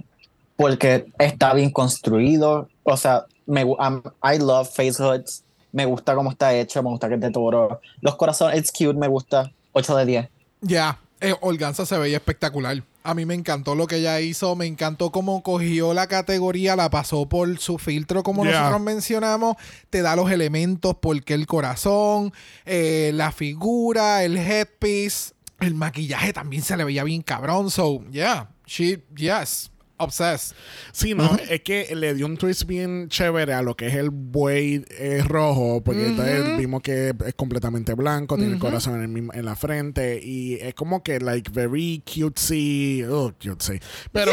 Porque está bien construido. O sea, me, I love face hoods. Me gusta cómo está hecho, me gusta que es de toro. Los corazones, it's cute, me gusta. 8 de 10. Ya, eh, Organza se veía espectacular. A mí me encantó lo que ella hizo, me encantó cómo cogió la categoría, la pasó por su filtro, como Yeah. nosotros mencionamos, te da los elementos, porque el corazón, eh, la figura, el headpiece, el maquillaje también se le veía bien cabrón. So, yeah, she, yes, obsessed. Sí, no, es que le dio un twist bien chévere a lo que es el buey eh, rojo, porque entonces vimos que es completamente blanco, tiene el corazón en, el mismo- en la frente y es como que, like, very cutesy. Oh, cutesy. Pero. Pero,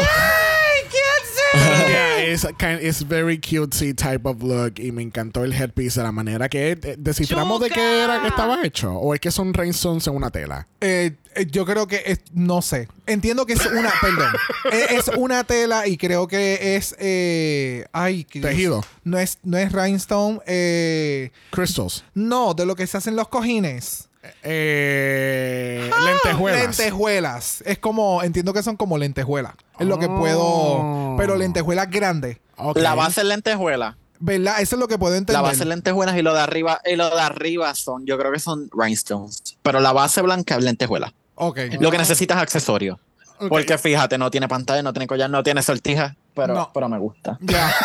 yeah, it's, kind- it's very cutesy type of look y me encantó el headpiece de la manera que eh, desciframos de qué era que estaba hecho o es que son rhinestones en una tela. Eh, eh, yo creo que es, no sé. Entiendo que es una, perdón, es, es una tela y creo que es, eh, ay, Tejido. No es, no es rhinestone, eh, Crystals. no, de lo que se hacen los cojines. Eh, lentejuelas. Lentejuelas. Es como, entiendo que son como lentejuelas. Es lo que Oh. puedo, pero lentejuelas grandes. Ok. La base es lentejuela. ¿Verdad? Eso es lo que puedo entender. La base es lentejuelas y lo de arriba, y lo de arriba son, yo creo que son rhinestones. Pero la base blanca es lentejuela. Ok. Lo que necesitas es accesorio. Ok. Porque fíjate, no tiene pantalla, no tiene collar, no tiene sortija, pero, No. pero me gusta. Ya.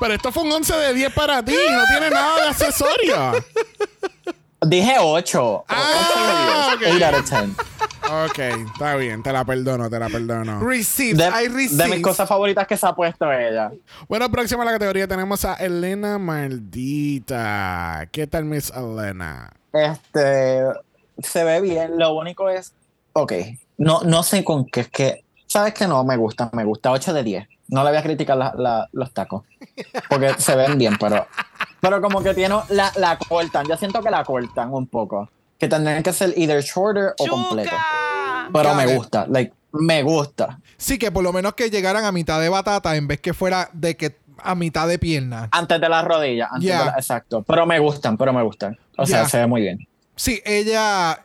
Pero esto fue un 11 de 10 para ti, no tiene nada de accesorio. Dije 8. Ah, 8 ok. out of 10. Ok, está bien, te la perdono, te la perdono. Receipts. De, I de receipts. mis cosas favoritas que se ha puesto ella. Bueno, próxima a la categoría tenemos a Elena Maldita. ¿Qué tal, Miss Elena? Este se ve bien. Lo único es. Ok. No, no sé con qué es que sabes que no me gusta, me gusta 8 de 10. No le voy a criticar la- la- los tacos, porque se ven bien, pero, pero como que tiene, la, la cortan, yo siento que la cortan un poco, que tendrían que ser either shorter o completo, pero me gusta, like, me gusta. Sí, que por lo menos que llegaran a mitad de batata en vez que fuera de que a mitad de pierna. Antes de las rodillas, antes Ya. de la- exacto, pero me gustan, pero me gustan. O sea, se ve muy bien. Sí, ella.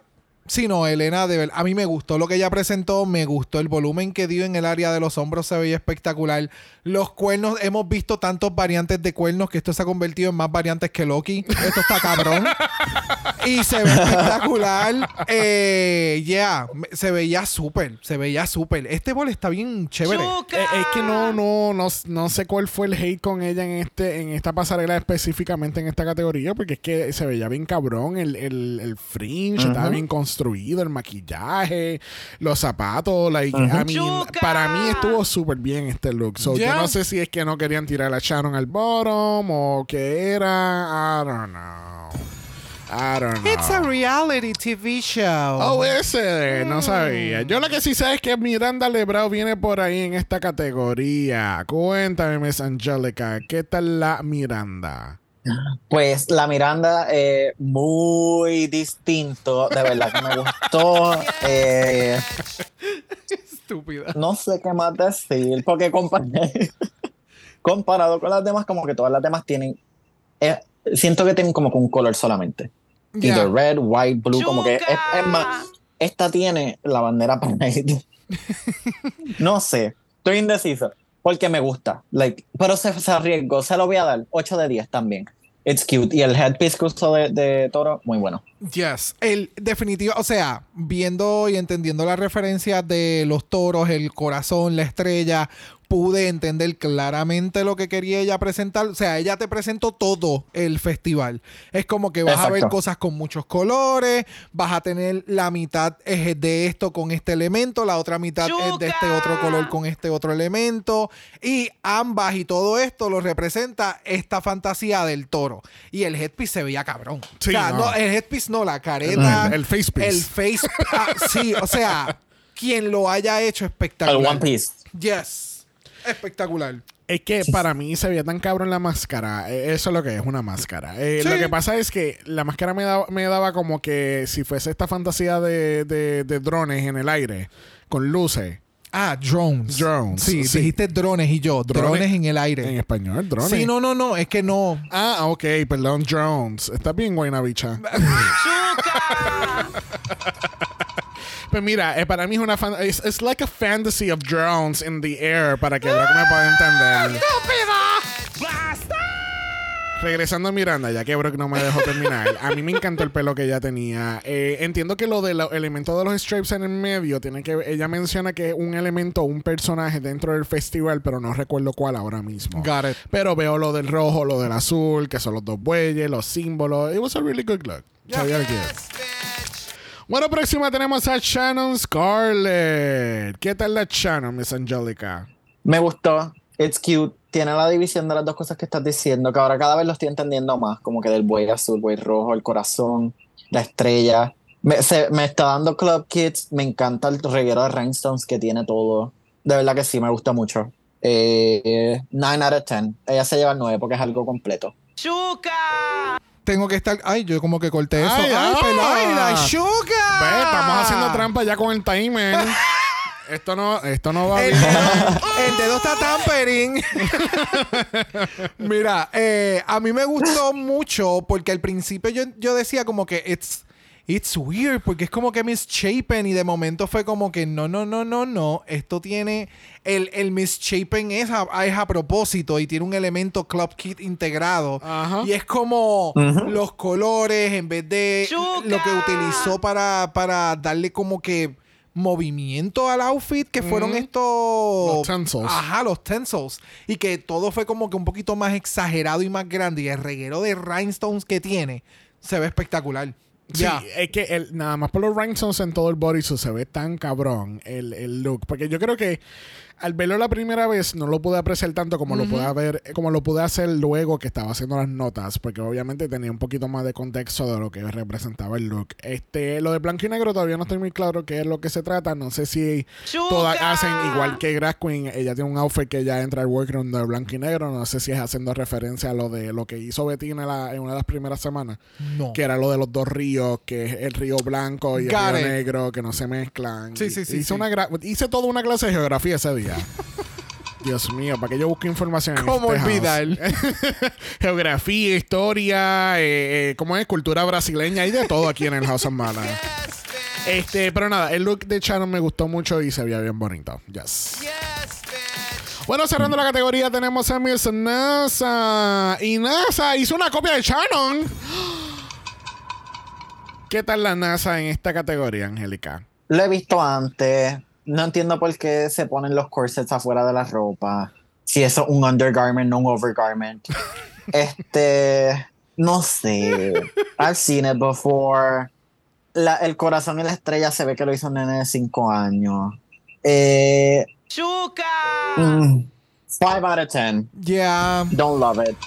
Sí, no, Elena, de verdad. A mí me gustó lo que ella presentó, me gustó el volumen que dio en el área de los hombros, se veía espectacular. Los cuernos, hemos visto tantos variantes de cuernos que esto se ha convertido en más variantes que Loki. Esto está cabrón. y se ve espectacular. Eh, yeah, se veía súper, se veía súper. Este bol está bien chévere. Eh, es que no, no, no, no sé cuál fue el hate con ella en este, en esta pasarela específicamente en esta categoría, porque es que se veía bien cabrón, el, el, el fringe estaba bien construido, el maquillaje, los zapatos, like, I mean, Chuca. para mí estuvo súper bien este look. So, Yeah. Yo no sé si es que no querían tirar a Sharon al bottom o qué era, I don't know. I don't know. It's a reality TV show. Oh, ese, no sabía. Yo lo que sí sé es que Miranda Lebrao viene por ahí en esta categoría. Cuéntame, Miss Angelica, ¿qué tal la Miranda? Pues la Miranda, eh, muy distinto, de verdad que me gustó. Eh, Estúpida. no sé qué más decir, porque compa- comparado con las demás, como que todas las demás tienen, eh, siento que tienen como que un color solamente. Either red, white, blue, como que es, más, esta tiene la bandera Pride. no sé, estoy indeciso, porque me gusta, like, pero se, se arriesgó, se lo voy a dar, 8 de 10 también. It's cute. Y el headpiece que usó de, de toro, muy bueno. Yes, el definitivo, o sea, viendo y entendiendo las referencias de los toros, el corazón, la estrella, pude entender claramente lo que quería ella presentar. O sea, ella te presentó todo el festival. Es como que vas a ver cosas con muchos colores, vas a tener la mitad es de esto con este elemento, la otra mitad es de este otro color con este otro elemento. Y ambas y todo esto lo representa esta fantasía del toro. Y el headpiece se veía cabrón. Sí, o sea, no. no, el headpiece no, la careta. El- el face piece. El face. ah, sí, o sea, quien lo haya hecho El espectacular. One Piece. Yes. Espectacular. Es que para mí se veía tan cabrón la máscara. Eh, Eso es lo que es una máscara. Eh, Sí. Lo que pasa es que la máscara me daba, me daba como que si fuese esta fantasía de, de- de drones en el aire, con luces. Ah, drones. Drones, Sí, sí. dijiste drones y yo. Drones, Drones en el aire. En español, drones. Sí, no, no, no. Es que no. Ah, ok, perdón, drones. Está bien, Guayna bicha. Pues mira, eh, para mí es una fan it's, it's like a fantasy of drones in the air para que Brock me pueda entender. Regresando a Miranda, ya que Brock no me dejó terminar, a mí me encantó el pelo que ella tenía. Eh, entiendo que lo del elemento de los stripes en el medio tiene que ella menciona que es un elemento, un personaje dentro del festival, pero no recuerdo cuál ahora mismo. Got it. Pero veo lo del rojo, lo del azul, que son los dos bueyes, los símbolos. It was a really good look. Cute. Bueno, próxima tenemos a Shannon Scarlett. ¿Qué tal la Shannon, Miss Angelica? Me gustó. It's cute. Tiene la división de las dos cosas que estás diciendo, que ahora cada vez lo estoy entendiendo más, como que del buey azul, buey rojo, el corazón, la estrella. Me, se- me está dando Club Kids, me encanta el reguero de rhinestones que tiene todo. De verdad que sí, me gusta mucho. Eh, 9 out of 10. Ella se lleva el 9 porque es algo completo. Chuca. Tengo que estar. Ay, yo como que corté eso. Ay, Ay, ah. pero ay, la sugar. Ve, estamos haciendo trampa ya con el timer. esto no, esto no va El bien. el dedo está tampering. Mira, eh, a mí me gustó mucho porque al principio yo, yo decía como que it's, it's weird porque es como que misshapen y de momento fue como que no, no, no, no, no. Esto tiene. El, el misshapen es a, es a propósito y tiene un elemento Club Kit integrado. Ajá. Y es como los colores en vez de lo que utilizó para, para darle como que movimiento al outfit que fueron estos Los stencils. ajá los stencils y que todo fue como que un poquito más exagerado y más grande y el reguero de rhinestones que tiene se ve espectacular Sí, es que el, nada más por los rhinestones en todo el bodysuit se ve tan cabrón el, el look. Porque yo creo que al verlo la primera vez no lo pude apreciar tanto como lo pude ver, como lo pude hacer luego que estaba haciendo las notas. Porque obviamente tenía un poquito más de contexto de lo que representaba el look. Este, lo de blanco y negro todavía no estoy muy claro qué es lo que se trata. No sé si ¡Chuca! todas hacen igual que Grass Queen. Ella tiene un outfit que ya entra al workroom de blanco y negro. No sé si es haciendo referencia a lo de lo que hizo Bettina la- en una de las primeras semanas No. que era lo de los dos ríos, que es el río blanco y el río it. negro, que no se mezclan. Sí, Y- sí, sí, Hice. Una hice toda una clase de geografía ese día. Dios mío, para que yo busque información en ¿Cómo este house? olvidar? Geografía, historia, eh, eh, ¿cómo es? Cultura brasileña y de todo aquí en el House of Mana. Este, pero nada, el look de Shannon me gustó mucho y se veía bien bonito. Yes. Bueno, cerrando la categoría tenemos a Miss NASA. Y NASA hizo una copia de Shannon. ¿Qué tal la NASA en esta categoría, Angélica? Lo he visto antes. No entiendo por qué se ponen los corsets afuera de la ropa. Si eso es un undergarment, no un overgarment. este. No sé. I've seen it before. La- el corazón y la estrella se ve que lo hizo un nene de 5 años. Eh, ¡Chuca! mm, five out of 10. Ya, Don't love it.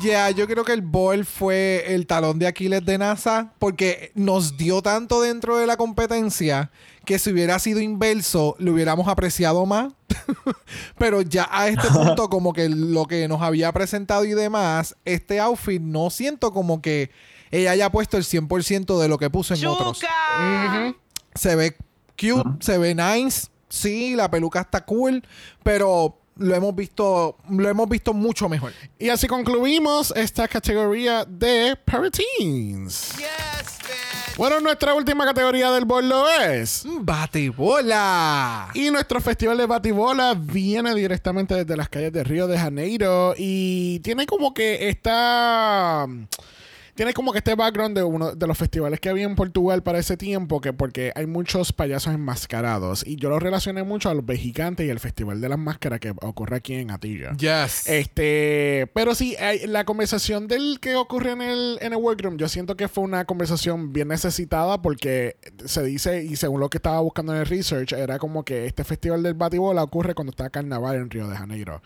Ya, yo creo que el ball fue el talón de Aquiles de NASA porque nos dio tanto dentro de la competencia que si hubiera sido inverso lo hubiéramos apreciado más. Pero ya a este punto como que lo que nos había presentado y demás, este outfit no siento como que ella haya puesto el 100% de lo que puso en otros. ¡Chuca! Se ve cute, se ve nice. Sí, la peluca está cool, pero lo hemos visto, lo hemos visto mucho mejor. Y así concluimos esta categoría de Pariteens. Bueno, nuestra última categoría del bol lo es. Bate bola. Y nuestro festival de batibola viene directamente desde las calles de Río de Janeiro y tiene como que esta tiene como que este background de uno de los festivales que había en Portugal para ese tiempo, que porque hay muchos payasos enmascarados y yo lo relacioné mucho a los Vejigantes y el Festival de las Máscaras que ocurre aquí en Atilla. Yes. Este, pero sí, la conversación del que ocurre en el, en el workroom, yo siento que fue una conversación bien necesitada porque se dice, y según lo que estaba buscando en el research, era como que este festival del batibola ocurre cuando está carnaval en Río de Janeiro.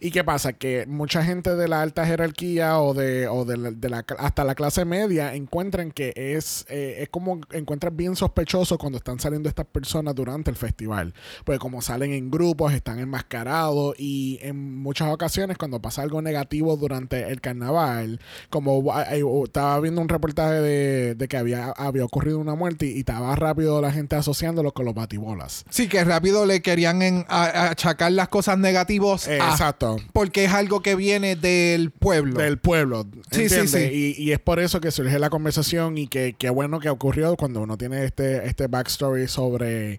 ¿Y qué pasa? Que mucha gente de la alta jerarquía o de, o de, la, de la- hasta la clase media encuentran que es, eh, es como encuentran bien sospechoso cuando están saliendo estas personas durante el festival. Pues como salen en grupos, están enmascarados y en muchas ocasiones cuando pasa algo negativo durante el carnaval, como hay- estaba viendo un reportaje de, de que había, había ocurrido una muerte y, y estaba rápido la gente asociándolo con los batibolas. Sí, que rápido le querían en- a- achacar las cosas negativas. Eh, a- exacto. Porque es algo que viene del pueblo. del pueblo. Sí, sí, sí. Y, y es por eso que surge la conversación y que qué bueno que ocurrió cuando uno tiene este, este backstory sobre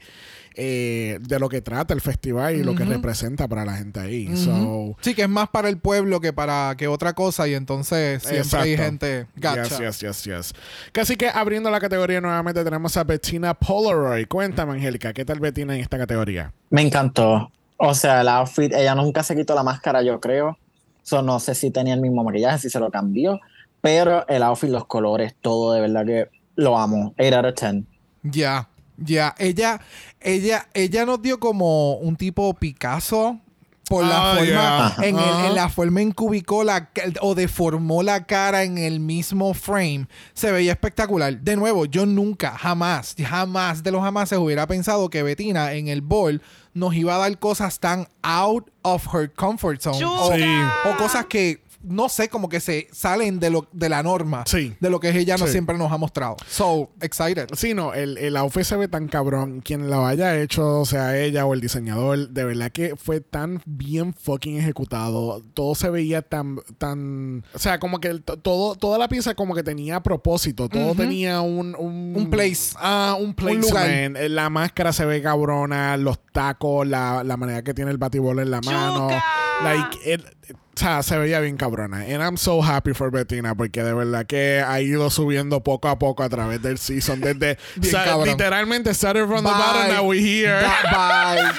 eh, de lo que trata el festival y lo que representa para la gente ahí. So, Sí, que es más para el pueblo que para que otra cosa. Y entonces siempre hay Exacto. gente. Gacha. Yes, yes, yes, yes. Casi que abriendo la categoría nuevamente tenemos a Bettina Polaroid. Cuéntame, Angélica, ¿qué tal Bettina en esta categoría? Me encantó. O sea, el outfit, ella nunca se quitó la máscara, yo creo. So, no sé si tenía el mismo maquillaje, si se lo cambió. Pero el outfit, los colores, todo, de verdad que lo amo. 8 out of 10. Ya, ya. Ella, ella, ella nos dio como un tipo Picasso por la Ah, forma en, el- en la forma en que ubicó la o deformó la cara en el mismo frame. Se veía espectacular. De nuevo, yo nunca, jamás, jamás de los jamases hubiera pensado que Bettina en el ball nos iba a dar cosas tan out of her comfort zone. O, Sí. o cosas que no sé, como que se salen de lo de la norma. Sí. De lo que ella no Sí. siempre nos ha mostrado. So, excited. Sí, no, el, el outfit se ve tan cabrón. Quien lo haya hecho, o sea ella o el diseñador, de verdad que fue tan bien fucking ejecutado. Todo se veía tan, tan, o sea, como que el- todo, toda la pieza como que tenía propósito. Todo tenía un, un, Un place. Ah, un lugar. placement. Eh, La máscara se ve cabrona, los tacos, la, la manera que tiene el batibol en la mano. ¡Chuca! Like, it- o sea, se veía bien cabrona. And I'm so happy for Bettina porque de verdad que ha ido subiendo poco a poco a través del season. Desde, Bien sa- cabrón. literalmente started from the Bye. bottom, now we here. Ba-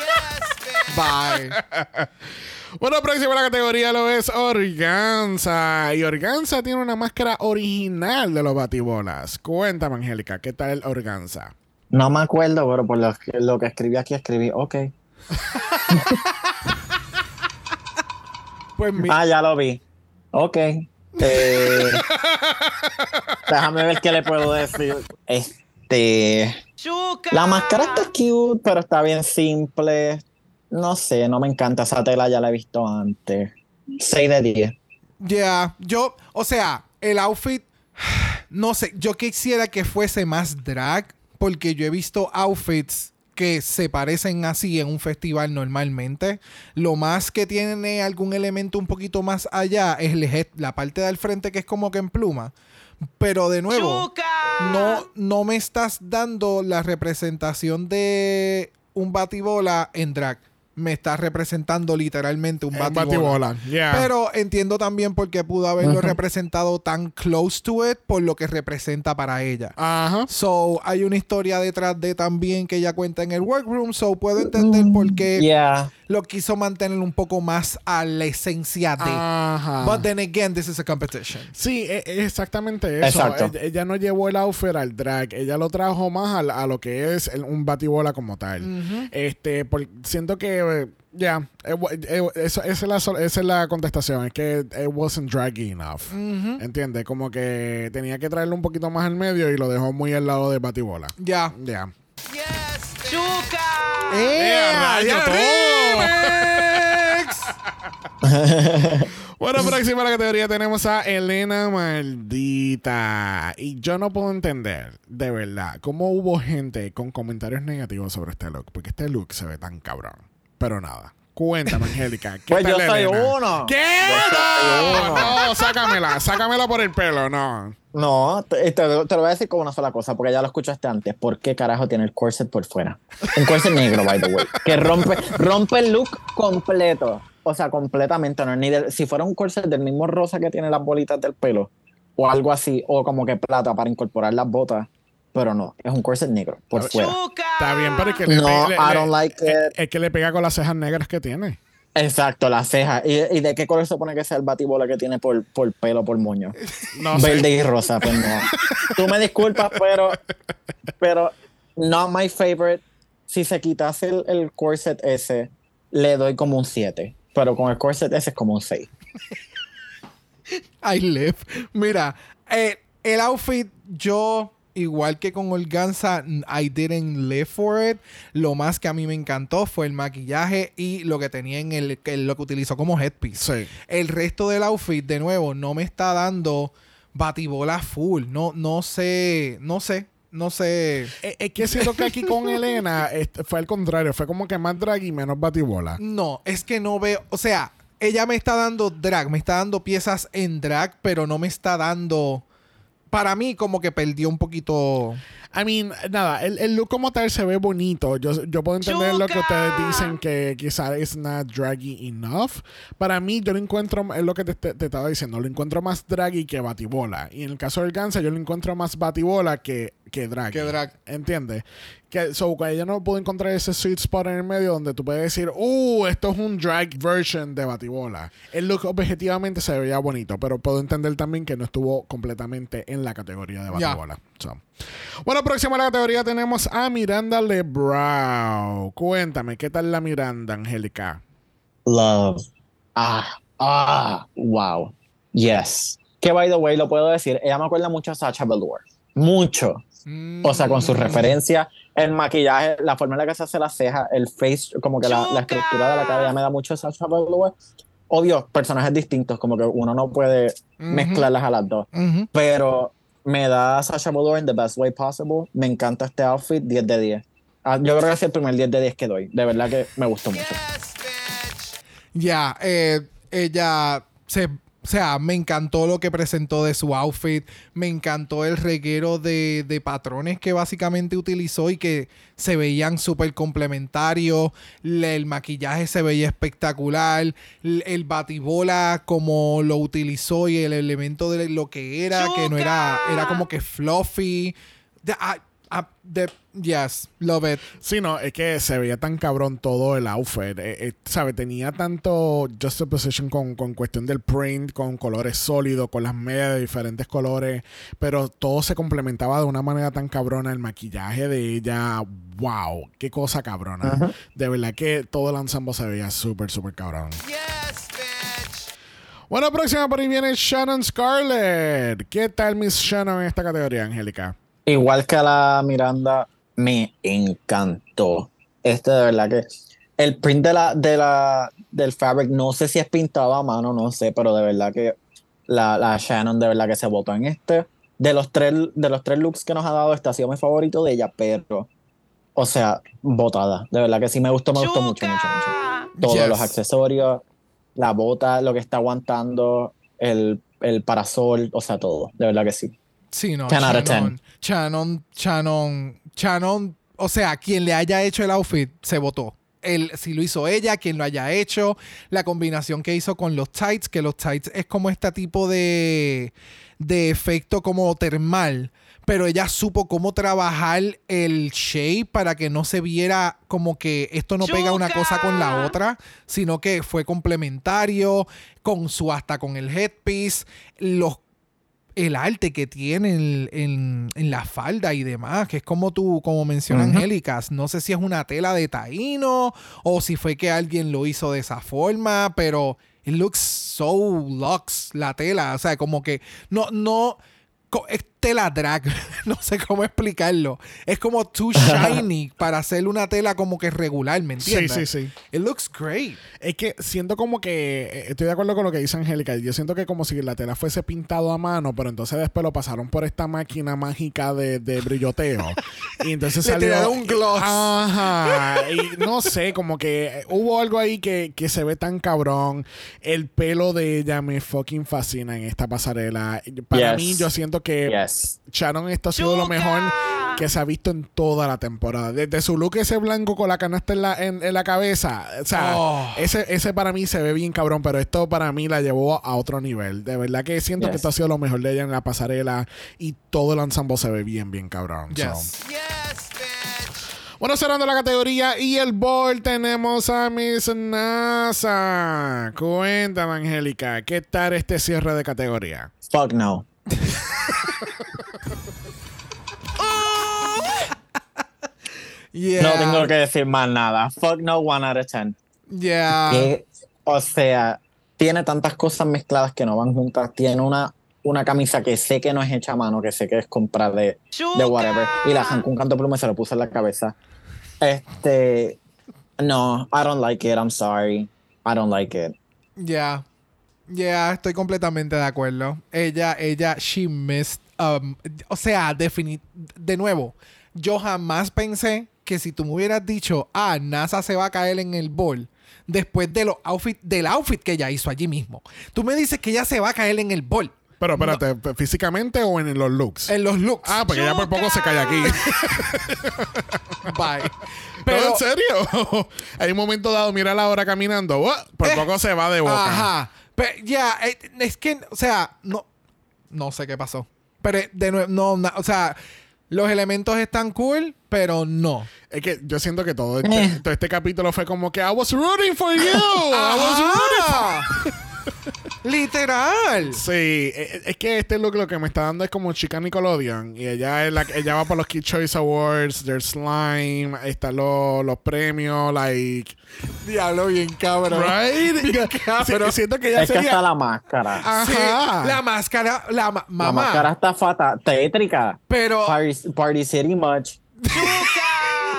Bye. Bye. Bueno, próxima la categoría lo es Organza. Y Organza tiene una máscara original de los batibolas. Cuéntame, Angélica, ¿qué tal Organza? No me acuerdo, pero por lo que, lo que escribí aquí, escribí, ok. Pues mi- Ah, ya lo vi. Ok. Eh, déjame ver qué le puedo decir. Este. La máscara está cute, pero está bien simple. No sé, no me encanta esa tela, ya la he visto antes. 6 de 10. Ya, yo, o sea, el outfit, no sé, yo quisiera que fuese más drag, porque yo he visto outfits que se parecen así en un festival normalmente. Lo más que tiene algún elemento un poquito más allá es el la parte del frente que es como que en pluma. Pero de nuevo, Chuca. no, no me estás dando la representación de un batibola en drag. Me estás representando literalmente un Un batibola. batibola. Yeah. Pero entiendo también por qué pudo haberlo representado tan close to it por lo que representa para ella. Ajá. So, hay una historia detrás de también que ella cuenta en el workroom, so puedo entender por qué Yeah. lo quiso mantener un poco más a la esencia de. Ajá. But then again, this is a competition. Sí, e- e- exactamente eso. Exacto. Ella, ella no llevó el outfit al drag, ella lo trajo más a, lo que es el- un batibola como tal. Este, por- siento que eh, ya, eh, wa- eh, eso- esa, es la, esa es la contestación, es que it wasn't draggy enough. ¿Entiendes? Como que tenía que traerlo un poquito más al medio y lo dejó muy al lado de batibola. Ya. Ya. Chuca. ¡Eh, todo! Bueno, próxima a la categoría tenemos a Elena Maldita. Y yo no puedo entender, de verdad, cómo hubo gente con comentarios negativos sobre este look. Porque este look se ve tan cabrón. Pero nada. Cuéntame, Angélica. ¿qué Pues tal yo soy Elena? uno. ¿Qué? Yo soy No, uno. no, sácamela. Sácamela por el pelo, no. No, te, te- lo voy a decir con una sola cosa, porque ya lo escuchaste antes. ¿Por qué carajo tiene el corset por fuera? Un corset negro, by the way. Que rompe, rompe el look completo. O sea, completamente. No es ni del- si fuera un corset del mismo rosa que tiene las bolitas del pelo, o algo así, o como que plata para incorporar las botas. Pero no, es un corset negro por fuera. Chuca. Está bien, pero es que le, No, le- I le- don't like es- it. es que le pega con las cejas negras que tiene. Exacto, las cejas. ¿Y, y de qué color se supone que sea el batibola que tiene por, por pelo, por moño? No sé. Verde y rosa, pues no. Tú me disculpas, pero, pero not my favorite. Si se quitase el, el corset ese, le doy como un 7. Pero con el corset ese es como un 6. I live. Mira, eh, el outfit, yo, igual que con Organza, I didn't live for it. Lo más que a mí me encantó fue el maquillaje y lo que tenía en el, que- lo que utilizó como headpiece. Sí. El resto del outfit, de nuevo, no me está dando batibola full. No, no sé, no sé, no sé. Es, es que siento que aquí con Elena fue al contrario. Fue como que más drag y menos batibola. No, es que no veo, o sea, ella me está dando drag, me está dando piezas en drag, pero no me está dando... Para mí como que perdió un poquito... I mean, nada, el, el look como tal se ve bonito. Yo, yo puedo entender lo que ¡Chuca! ustedes dicen que quizás es not draggy enough. Para mí, yo lo encuentro, es lo que te, te- te estaba diciendo, lo encuentro más draggy que batibola. Y en el caso del Gansa, yo lo encuentro más batibola que, que drag. Que drag. ¿Entiendes? Que, so, que ella no pudo encontrar ese sweet spot en el medio donde tú puedes decir, uh, esto es un drag version de batibola. El look objetivamente se veía bonito, pero puedo entender también que no estuvo completamente en la categoría de batibola. So. Bueno, próxima a la categoría tenemos a Miranda LeBrow. Cuéntame, ¿qué tal la Miranda, Angélica? Love. Ah, ah, wow. Yes. Que by the way, lo puedo decir, ella me acuerda mucho a Sacha Velour. Mucho. O sea, con sus Mm. referencias, el maquillaje, la forma en la que se hace la ceja, el face, como que la, la estructura de la cara ya me da mucho de Sacha Velour. Obvio, personajes distintos, como que uno no puede Ujú. mezclarlas a las dos. Ujú. Pero me da Sasha Velour in the best way possible. Me encanta este outfit, 10 de 10. Ah, yo creo que es el primer 10 de 10 que doy. De verdad que me gustó mucho. Ya, eh, ella se, o sea, me encantó lo que presentó de su outfit, me encantó el reguero de, de patrones que básicamente utilizó y que se veían súper complementarios, Le- el maquillaje se veía espectacular, el, el batibola como lo utilizó y el elemento de lo que era, que no era, era como que fluffy. De- ah, ah, de- Yes, love it. Sí, no, es que se veía tan cabrón todo el outfit. Eh, eh, ¿Sabe? Tenía tanto juxtaposition con, con cuestión del print, con colores sólidos, con las medias de diferentes colores, pero todo se complementaba de una manera tan cabrona. El maquillaje de ella, wow, qué cosa cabrona. De verdad que todo el ensemble se veía súper, súper cabrón. Yes, bitch. Bueno, próxima por ahí viene Shannon Scarlett. ¿Qué tal Miss Shannon en esta categoría, Angélica? Igual que a la Miranda, me encantó. Este de verdad que el print de la, de la, del fabric, no sé si es pintado a mano, no sé, pero de verdad que la, la Shannon de verdad que se votó en este. De los tres, de los tres looks que nos ha dado, este ha sido mi favorito de ella, pero, o sea, botada. De verdad que sí me gustó, me gustó mucho, mucho, mucho. Todos Yes. los accesorios, la bota, lo que está aguantando, el, el parasol, o sea, todo. De verdad que sí. Sí, no. 10 out of Shannon, Shannon, Shannon, Shannon, o sea, quien le haya hecho el outfit se votó. El, si lo hizo ella, quien lo haya hecho, la combinación que hizo con los tights, que los tights es como este tipo de, de efecto como termal, pero ella supo cómo trabajar el shape para que no se viera como que esto no pega una cosa con la otra, sino que fue complementario, con su hasta con el headpiece, los el arte que tiene en, en- en la falda y demás, que es como tú, como menciona Ujú. Angélica, no sé si es una tela de taíno o si fue que alguien lo hizo de esa forma, pero it looks so luxe la tela, o sea, como que no, no, es tela drag, no sé cómo explicarlo, es como too shiny para hacer una tela como que regular, ¿me Sí, entiendes? sí, sí. It looks great. Es que siento como que eh, estoy de acuerdo con lo que dice Angélica. Yo siento que como si la tela fuese pintado a mano, pero entonces después lo pasaron por esta máquina mágica de, de brilloteo. y entonces Le salió. un gloss. Ajá. Y no sé, como que hubo algo ahí que, que se ve tan cabrón. El pelo de ella me fucking fascina en esta pasarela. Para Yes. mí, yo siento que Yes. Sharon, esto ha sido lo ¡Chuca! mejor que se ha visto en toda la temporada. Desde su look ese blanco con la canasta en la, en, en la cabeza. O sea, Oh. ese, ese para mí se ve bien cabrón, pero esto para mí la llevó a otro nivel. De verdad que siento que Yes. esto ha sido lo mejor de ella en la pasarela y todo el ensemble se ve bien, bien cabrón. So, Yes. Yes, bitch. Bueno, cerrando la categoría y el board tenemos a Miss NASA. Cuéntame, Angélica, ¿qué tal este cierre de categoría? Fuck no. Yeah. No tengo que decir más nada. Fuck no, one out of ten. Yeah. Que, o sea, tiene tantas cosas mezcladas que no van juntas. Tiene una, una camisa que sé que no es hecha a mano, que sé que es comprar de, de whatever. Y la arrancó un canto pluma y se lo puso en la cabeza. Este. No, I don't like it. I'm sorry. I don't like it. Ya. Ya, estoy completamente de acuerdo. Ella, ella, she missed. um, o sea, de nuevo, yo jamás pensé que si tú me hubieras dicho, ah, NASA se va a caer en el bol después de los outfit, del outfit que ella hizo allí mismo. Tú me dices que ella se va a caer en el bol. Pero espérate, ¿físicamente o en los looks? En los looks. Ah, porque ya por poco se cae aquí. Bye. Pero en serio. Hay un momento dado, mira la hora caminando. Por Eh, poco se va de boca. Ajá. Pero ya, eh, es que, o sea, no, no sé qué pasó. Pero eh, de nuevo, no, na- o sea, los elementos están cool, pero no. Es que yo siento que todo este, Eh. todo este capítulo fue como que I was rooting for you. I was rooting for. Literal. Sí, eh, es que este look lo que me está dando es como chica Nickelodeon. Y ella, es la, ella va para los Kid Choice Awards, there's slime, están los, los premios, like. Diablo, bien cabrón. Right? Bien Sí, cabrón. siento que ella Es que sería. hasta la máscara. Ajá. Sí, la máscara, la ma- la mamá. máscara está fatal. Tétrica. Pero, Party, Party City Much.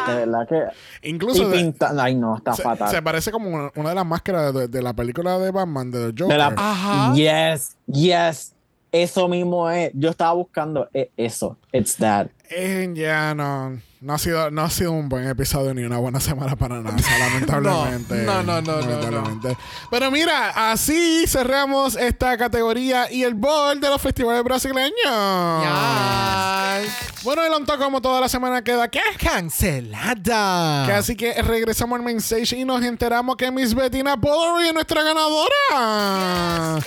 De verdad que. Incluso Y de- pinta. Ay, no, está se, fatal. se parece como una, una de las máscaras de, de la película de Batman, de The Joker. De la- Ajá. Yes, yes. Eso mismo es. Yo estaba buscando eh, eso. It's that. Eh, ya no. No ha, sido, no ha sido un buen episodio ni una buena semana para nada, lamentablemente. No, no, no, no, no, lamentablemente. Pero mira, así cerramos esta categoría y el bol de los festivales brasileños. Yes. Bueno, el on top, como toda la semana queda ¿qué? Cancelada. Que así que regresamos al main stage y nos enteramos que Miss Bettina Polery es nuestra ganadora.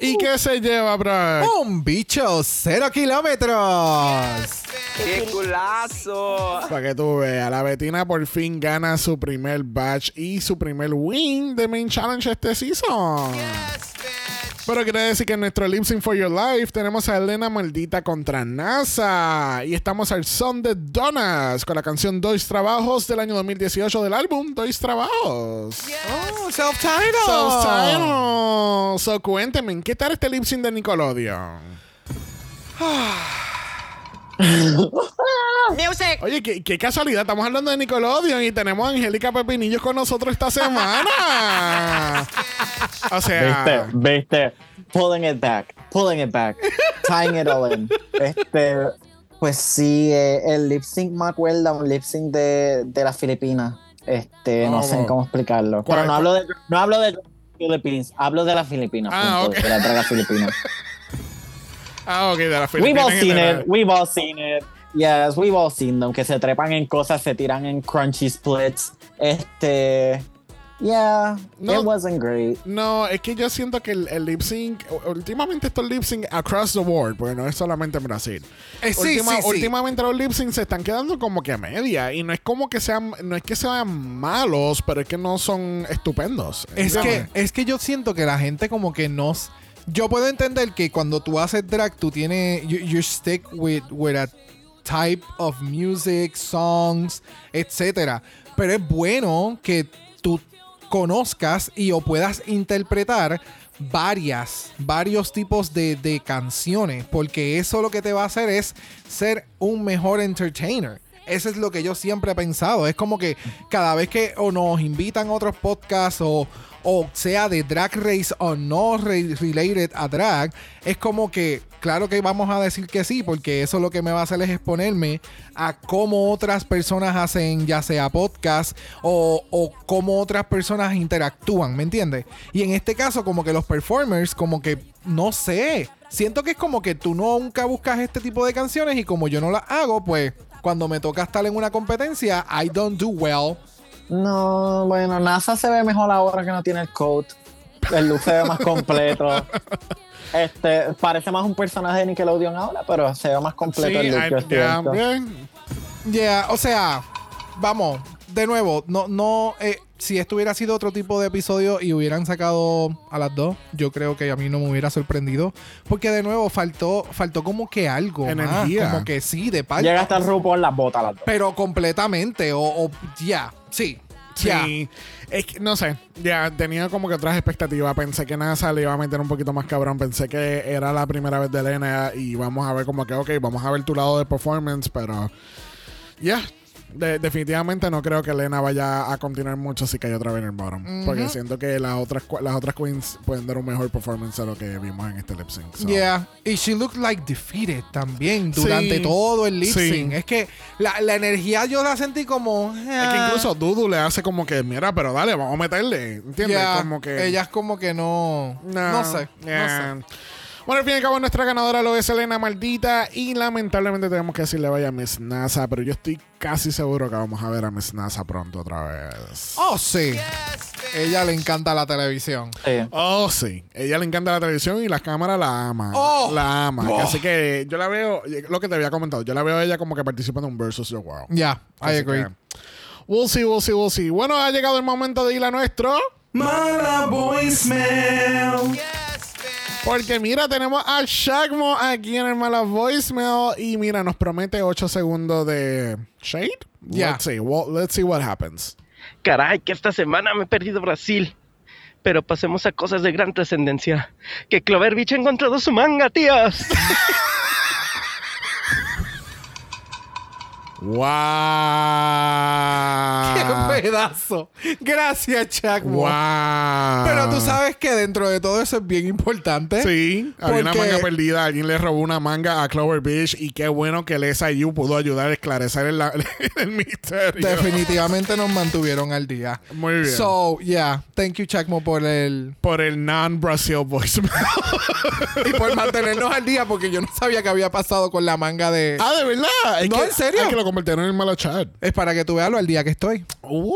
¿Y qué se lleva, bro? Un bicho cero kilómetros. ¡Qué culazo! Para que tú veas, la Bettina por fin gana su primer batch y su primer win de Main Challenge este season. Pero quiere decir que en nuestro Lip Sync for Your Life tenemos a Elena Maldita contra NASA. Y estamos al son de Donas con la canción Dois Trabajos del año 2018 del álbum Dois Trabajos. Oh, self-titled. Simon. so cuénteme, ¿qué tal este lip sync de Nickelodeon? ¡Music! Oye, qué, qué casualidad, estamos hablando de Nickelodeon y tenemos a Angélica Pepinillos con nosotros esta semana. o sea, ¿Viste? ¿Viste? Pulling it back, pulling it back, tying it all in. Este, pues sí, eh, el lip sync me acuerda un lip sync de, de las Filipinas. Este, no sé cómo explicarlo. Pero no hablo de, no hablo de Philippines, hablo de las Filipinas. Ah, punto, ok. de las dragas filipinas. ah, ok, de la We've all en seen general. it, we've all seen it. Yes, we've all seen them, que se trepan en cosas, se tiran en crunchy splits. Este, yeah, No. it wasn't great. No, es que yo siento que el, el lip sync, últimamente estos lip sync across the board, porque no es solamente en Brasil. Eh, sí, Última- sí, sí. Últimamente los lip sync se están quedando como que a media. Y no es como que sean, no es que sean malos, pero es que no son estupendos. Es que, es que yo siento que la gente como que nos... Yo puedo entender que cuando tú haces drag, tú tienes... You, stick with, with a type of music, songs, etcétera. Pero es bueno que tú conozcas y o puedas interpretar varias, varios tipos de, de canciones, porque eso lo que te va a hacer es ser un mejor entertainer. Eso es lo que yo siempre he pensado. Es como que cada vez que o nos invitan a otros podcasts o, o sea de drag race o no re- related a drag, es como que, claro que vamos a decir que sí, porque eso lo que me va a hacer es exponerme a cómo otras personas hacen, ya sea podcast o, o cómo otras personas interactúan, ¿me entiendes? Y en este caso, como que los performers, como que, no sé, siento que es como que tú nunca buscas este tipo de canciones y como yo no las hago, pues cuando me toca estar en una competencia, I don't do well. No, bueno, NASA se ve mejor ahora que no tiene el coat. El look se ve más completo. Este, parece más un personaje de Nickelodeon ahora, pero se ve más completo el look, I- cierto. bien. Yeah, o sea, vamos, de nuevo, no, no, eh, si esto hubiera sido otro tipo de episodio y hubieran sacado a las dos, yo creo que a mí no me hubiera sorprendido. Porque de nuevo, faltó, faltó como que algo. más, Energía. como que sí, de parte. Llega hasta el RuPaul las botas las dos. Pero completamente, o, o ya, sí. ya. Sí, es que no sé, ya tenía como que otras expectativas. Pensé que NASA le iba a meter un poquito más cabrón. Pensé que era la primera vez de Elena y vamos a ver como que, ok, vamos a ver tu lado de performance, pero ya. De- definitivamente no creo que Elena vaya a continuar mucho si cae otra vez en el bottom. Porque siento que las otras, las otras queens pueden dar un mejor performance de lo que vimos en este lip sync. so. Yeah, y she looked like defeated también durante Sí, todo el lip sí. sync. Es que la, la energía yo la sentí como. Es que incluso Dudu le hace como que, mira, pero dale, vamos a meterle. ¿Entiendes? Yeah, como que. Ellas como que no. No, sé. yeah. No sé. Bueno, al fin y al cabo, nuestra ganadora lo es Elena Maldita. Y lamentablemente tenemos que decirle vaya a Miss NASA. Pero yo estoy casi seguro que vamos a ver a Miss NASA pronto otra vez. Oh, sí. Ella le encanta la televisión. Sí. Oh, sí. Ella le encanta la televisión y la cámara la ama. Oh. La ama. Oh. Así que yo la veo, lo que te había comentado, yo la veo a ella como que participa en un Versus the World. Yeah, I agree. que, We'll see, we'll see, we'll see. Bueno, ha llegado el momento de ir a nuestro. Mala voicemail. Porque mira, tenemos a Shagmo aquí en el Mala Voicemail y mira, nos promete 8 segundos de shade. Yeah. Let's see, well, let's see what happens. Caray, que esta semana me he perdido Brasil. Pero pasemos a cosas de gran trascendencia. Que Clover Beach ha encontrado su manga, tías. ¡Wow! ¡Qué pedazo! Gracias, Chuck. ¡Wow! Pero tú sabes que dentro de todo eso es bien importante. Sí, había una manga perdida. Alguien le robó una manga a Clover Beach y qué bueno que el SIU pudo ayudar a esclarecer el, el misterio. Definitivamente nos mantuvieron al día. Muy bien. So, yeah. Thank you, Chacmo, por el. Por el non-Brazil voicemail. y por mantenernos al día, porque yo no sabía qué había pasado con la manga de. ah, ¿de verdad? Es No, que- ¿en serio? Es que lo convirtieron en el malo chat. Es para que tú veas lo al día que estoy. Uh.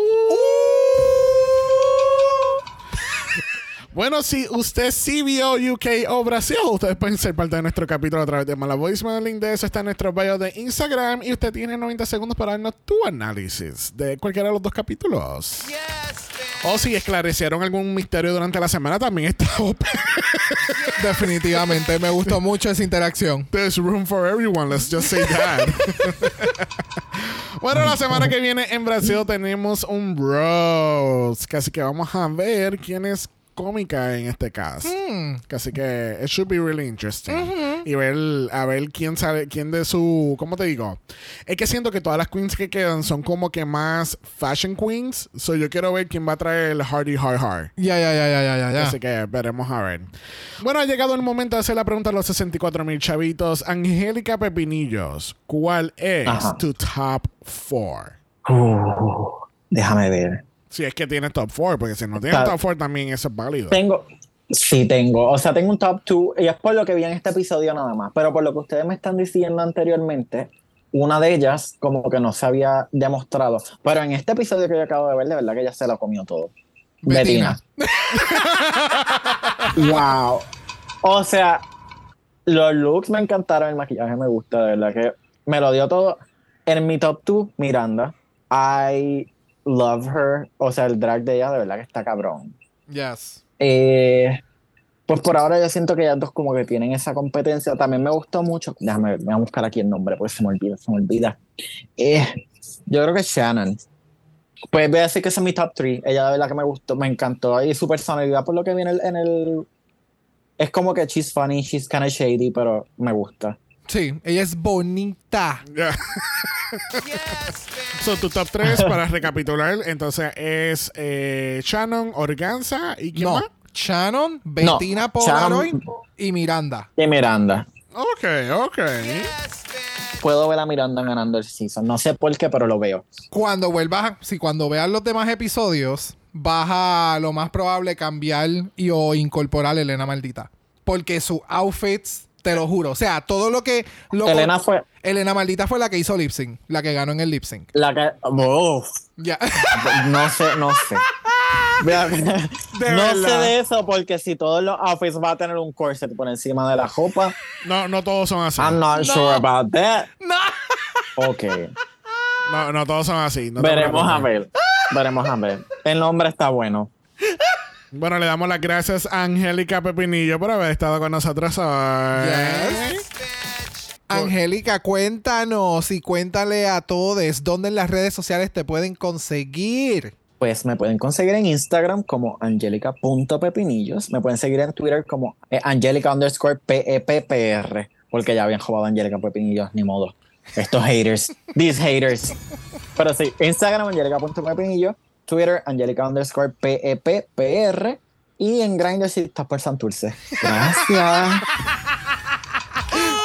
Bueno, si usted sí vio UK o Brasil, ustedes pueden ser parte de nuestro capítulo a través de Mala Voicemail. El link de eso está en nuestro bio de Instagram. Y usted tiene 90 segundos para darnos tu análisis de cualquiera de los dos capítulos. Yes, O si esclarecieron algún misterio durante la semana, también está open. Definitivamente. Me gustó mucho esa interacción. There's room for everyone, let's just say that. bueno, la semana que viene en Brasil tenemos un Bros. Así que vamos a ver quién es cómica en este cast. Así que it should be really interesting. Y ver, a ver quién sabe, quién de su, ¿cómo te digo? Es que siento que todas las queens que quedan son como que más fashion queens. So yo quiero ver quién va a traer el Hardy Hard Hard. Ya, ya, ya, ya, ya, ya, ya. Así que veremos a ver. Bueno, ha llegado el momento de hacer la pregunta a los 64 mil chavitos. Angélica Pepinillos, ¿cuál es Ajá. tu top 4? Uh, déjame ver. Si es que tienes top 4, porque si no tienes top 4 también eso es válido. Tengo, sí tengo, o sea, tengo un top 2 y es por lo que vi en este episodio nada más, pero por lo que ustedes me están diciendo anteriormente, una de ellas como que no se había demostrado, pero en este episodio que yo acabo de ver, de verdad que ella se lo comió todo. Betina. wow. O sea, los looks me encantaron, el maquillaje me gusta, de verdad que me lo dio todo. En mi top 2, Miranda. I love her. O sea, el drag de ella de verdad que está cabrón. Yes. Eh, pues por ahora yo siento que ellas dos como que tienen esa competencia. También me gustó mucho. Déjame voy a buscar aquí el nombre porque se me olvida, se me olvida. Eh, yo creo que es Shannon. Pues voy a decir que ese es mi top 3. Ella de verdad que me gustó, me encantó. Y su personalidad por lo que viene en el... Es como que she's funny, she's kind of shady, pero me gusta. Sí, ella es bonita. Yeah. Yes. So, tu top 3 para recapitular, entonces es eh, Shannon, Organza y quién No. más? Shannon, Bettina No, Polaroid Shannon- y Miranda. Y Miranda. Ok, ok. Yes. Puedo ver a Miranda ganando el season. No sé por qué, pero lo veo. Cuando vuelvas, si cuando veas los demás episodios, vas a lo más probable cambiar y o incorporar a Elena Maldita. Porque sus outfits, te lo juro. O sea, todo lo que. lo- Elena fue Elena Maldita fue la que hizo lip sync, la que ganó en el lip sync. la que... Uf. Ya. No sé, no sé. No verdad. sé de eso porque si todos los outfits va a tener un corset por encima de la ropa, No, no todos son así. I'm not sure about that. no. Ok. No, no todos son así. no Veremos a ver. Veremos a ver. El nombre está bueno. Bueno, le damos las gracias a Angélica Pepinillo por haber estado con nosotros hoy. Yes. Angélica, cuéntanos y cuéntale a todos dónde en las redes sociales te pueden conseguir. Pues me pueden conseguir en Instagram como angelica.pepinillos. Me pueden seguir en Twitter como eh, angelica underscore PEPPR. Porque ya habían jugado a Angelica Pepinillos, ni modo. Estos haters. These haters. Pero sí, Instagram angelica.pepinillos. Twitter angelica underscore PEPPR. Y en Grindr si estás por Santurce. Gracias.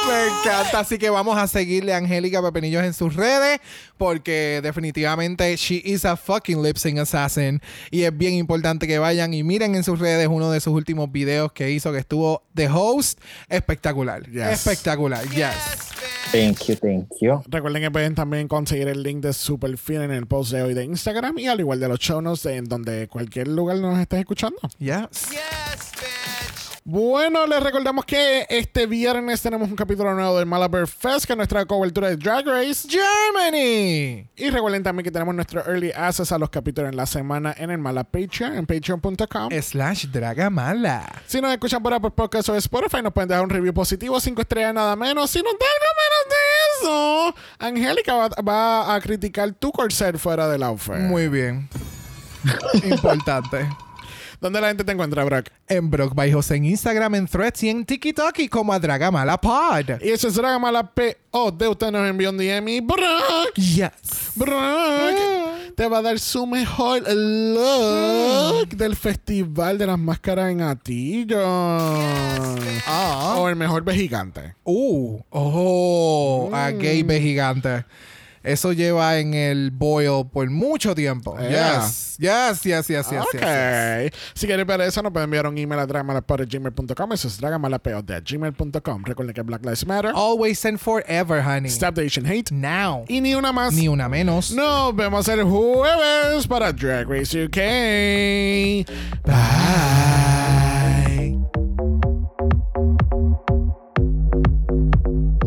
Me encanta, así que vamos a seguirle a Angélica Pepinillos en sus redes porque definitivamente she is a fucking lip sync assassin y es bien importante que vayan y miren en sus redes uno de sus últimos videos que hizo que estuvo The Host espectacular, Yes. espectacular, yes. Thank you, thank you. Recuerden que pueden también conseguir el link de su perfil en el post de hoy de Instagram y al igual de los show notes en donde cualquier lugar nos estés escuchando. Yes. Yes, bitch. Bueno, les recordamos que este viernes tenemos un capítulo nuevo del Malabar Fest, que es nuestra cobertura de Drag Race. Germany. Y recuerden también que tenemos nuestro Early Access a los capítulos en la semana en el Mala Patreon, en patreon.com. Slash Dragamala. Si nos escuchan por Apple Podcast o Spotify, nos pueden dejar un review positivo, cinco estrellas nada menos. Si nos da algo menos eso, Angélica va, a criticar tu corset fuera del outfit. Muy bien. Importante. ¿Dónde la gente te encuentra, Brock? En Brock by José en Instagram, en Threads y en TikTok y como a Dragamala Pod. Y ese es Dragamala P.O. De usted nos envió un DM y Brock, Yes. Brock te va a dar su mejor look del Festival de las Máscaras en Atillo. Ah. O el mejor gigante. Uh, oh, a gay be gigante. Eso lleva en el boil por mucho tiempo. Yeah. Yes. Yes, yes, yes, yes, ok. yes, yes. Si quieren ver eso, nos pueden enviar un email a dragamalapod.gmail.com. Eso es dragamalapod.gmail.com. Recuerden que Black Lives Matter. Always and forever, honey. Stop the Asian Hate. Now. Y ni una más. Ni una menos. Nos vemos el jueves para Drag Race UK. Bye.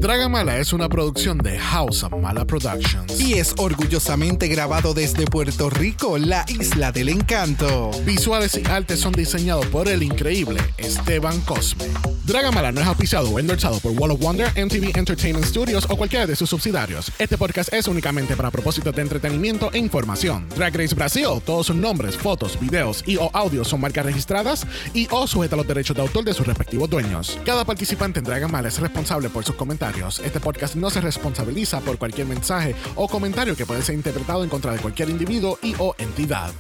Dragamala es una producción de House of Mala Productions. Y es orgullosamente grabado desde Puerto Rico, la isla del encanto. Visuales y artes son diseñados por el increíble Esteban Cosme. Dragamala no es auspiciado o endorsado por Wall of Wonder, MTV Entertainment Studios o cualquiera de sus subsidiarios. Este podcast es únicamente para propósitos de entretenimiento e información. Drag Race Brasil, todos sus nombres, fotos, videos y o audios son marcas registradas y o sujeta a los derechos de autor de sus respectivos dueños. Cada participante en Dragamala es responsable por sus comentarios. Este podcast no se responsabiliza por cualquier mensaje o comentario que puede ser interpretado en contra de cualquier individuo y o entidad.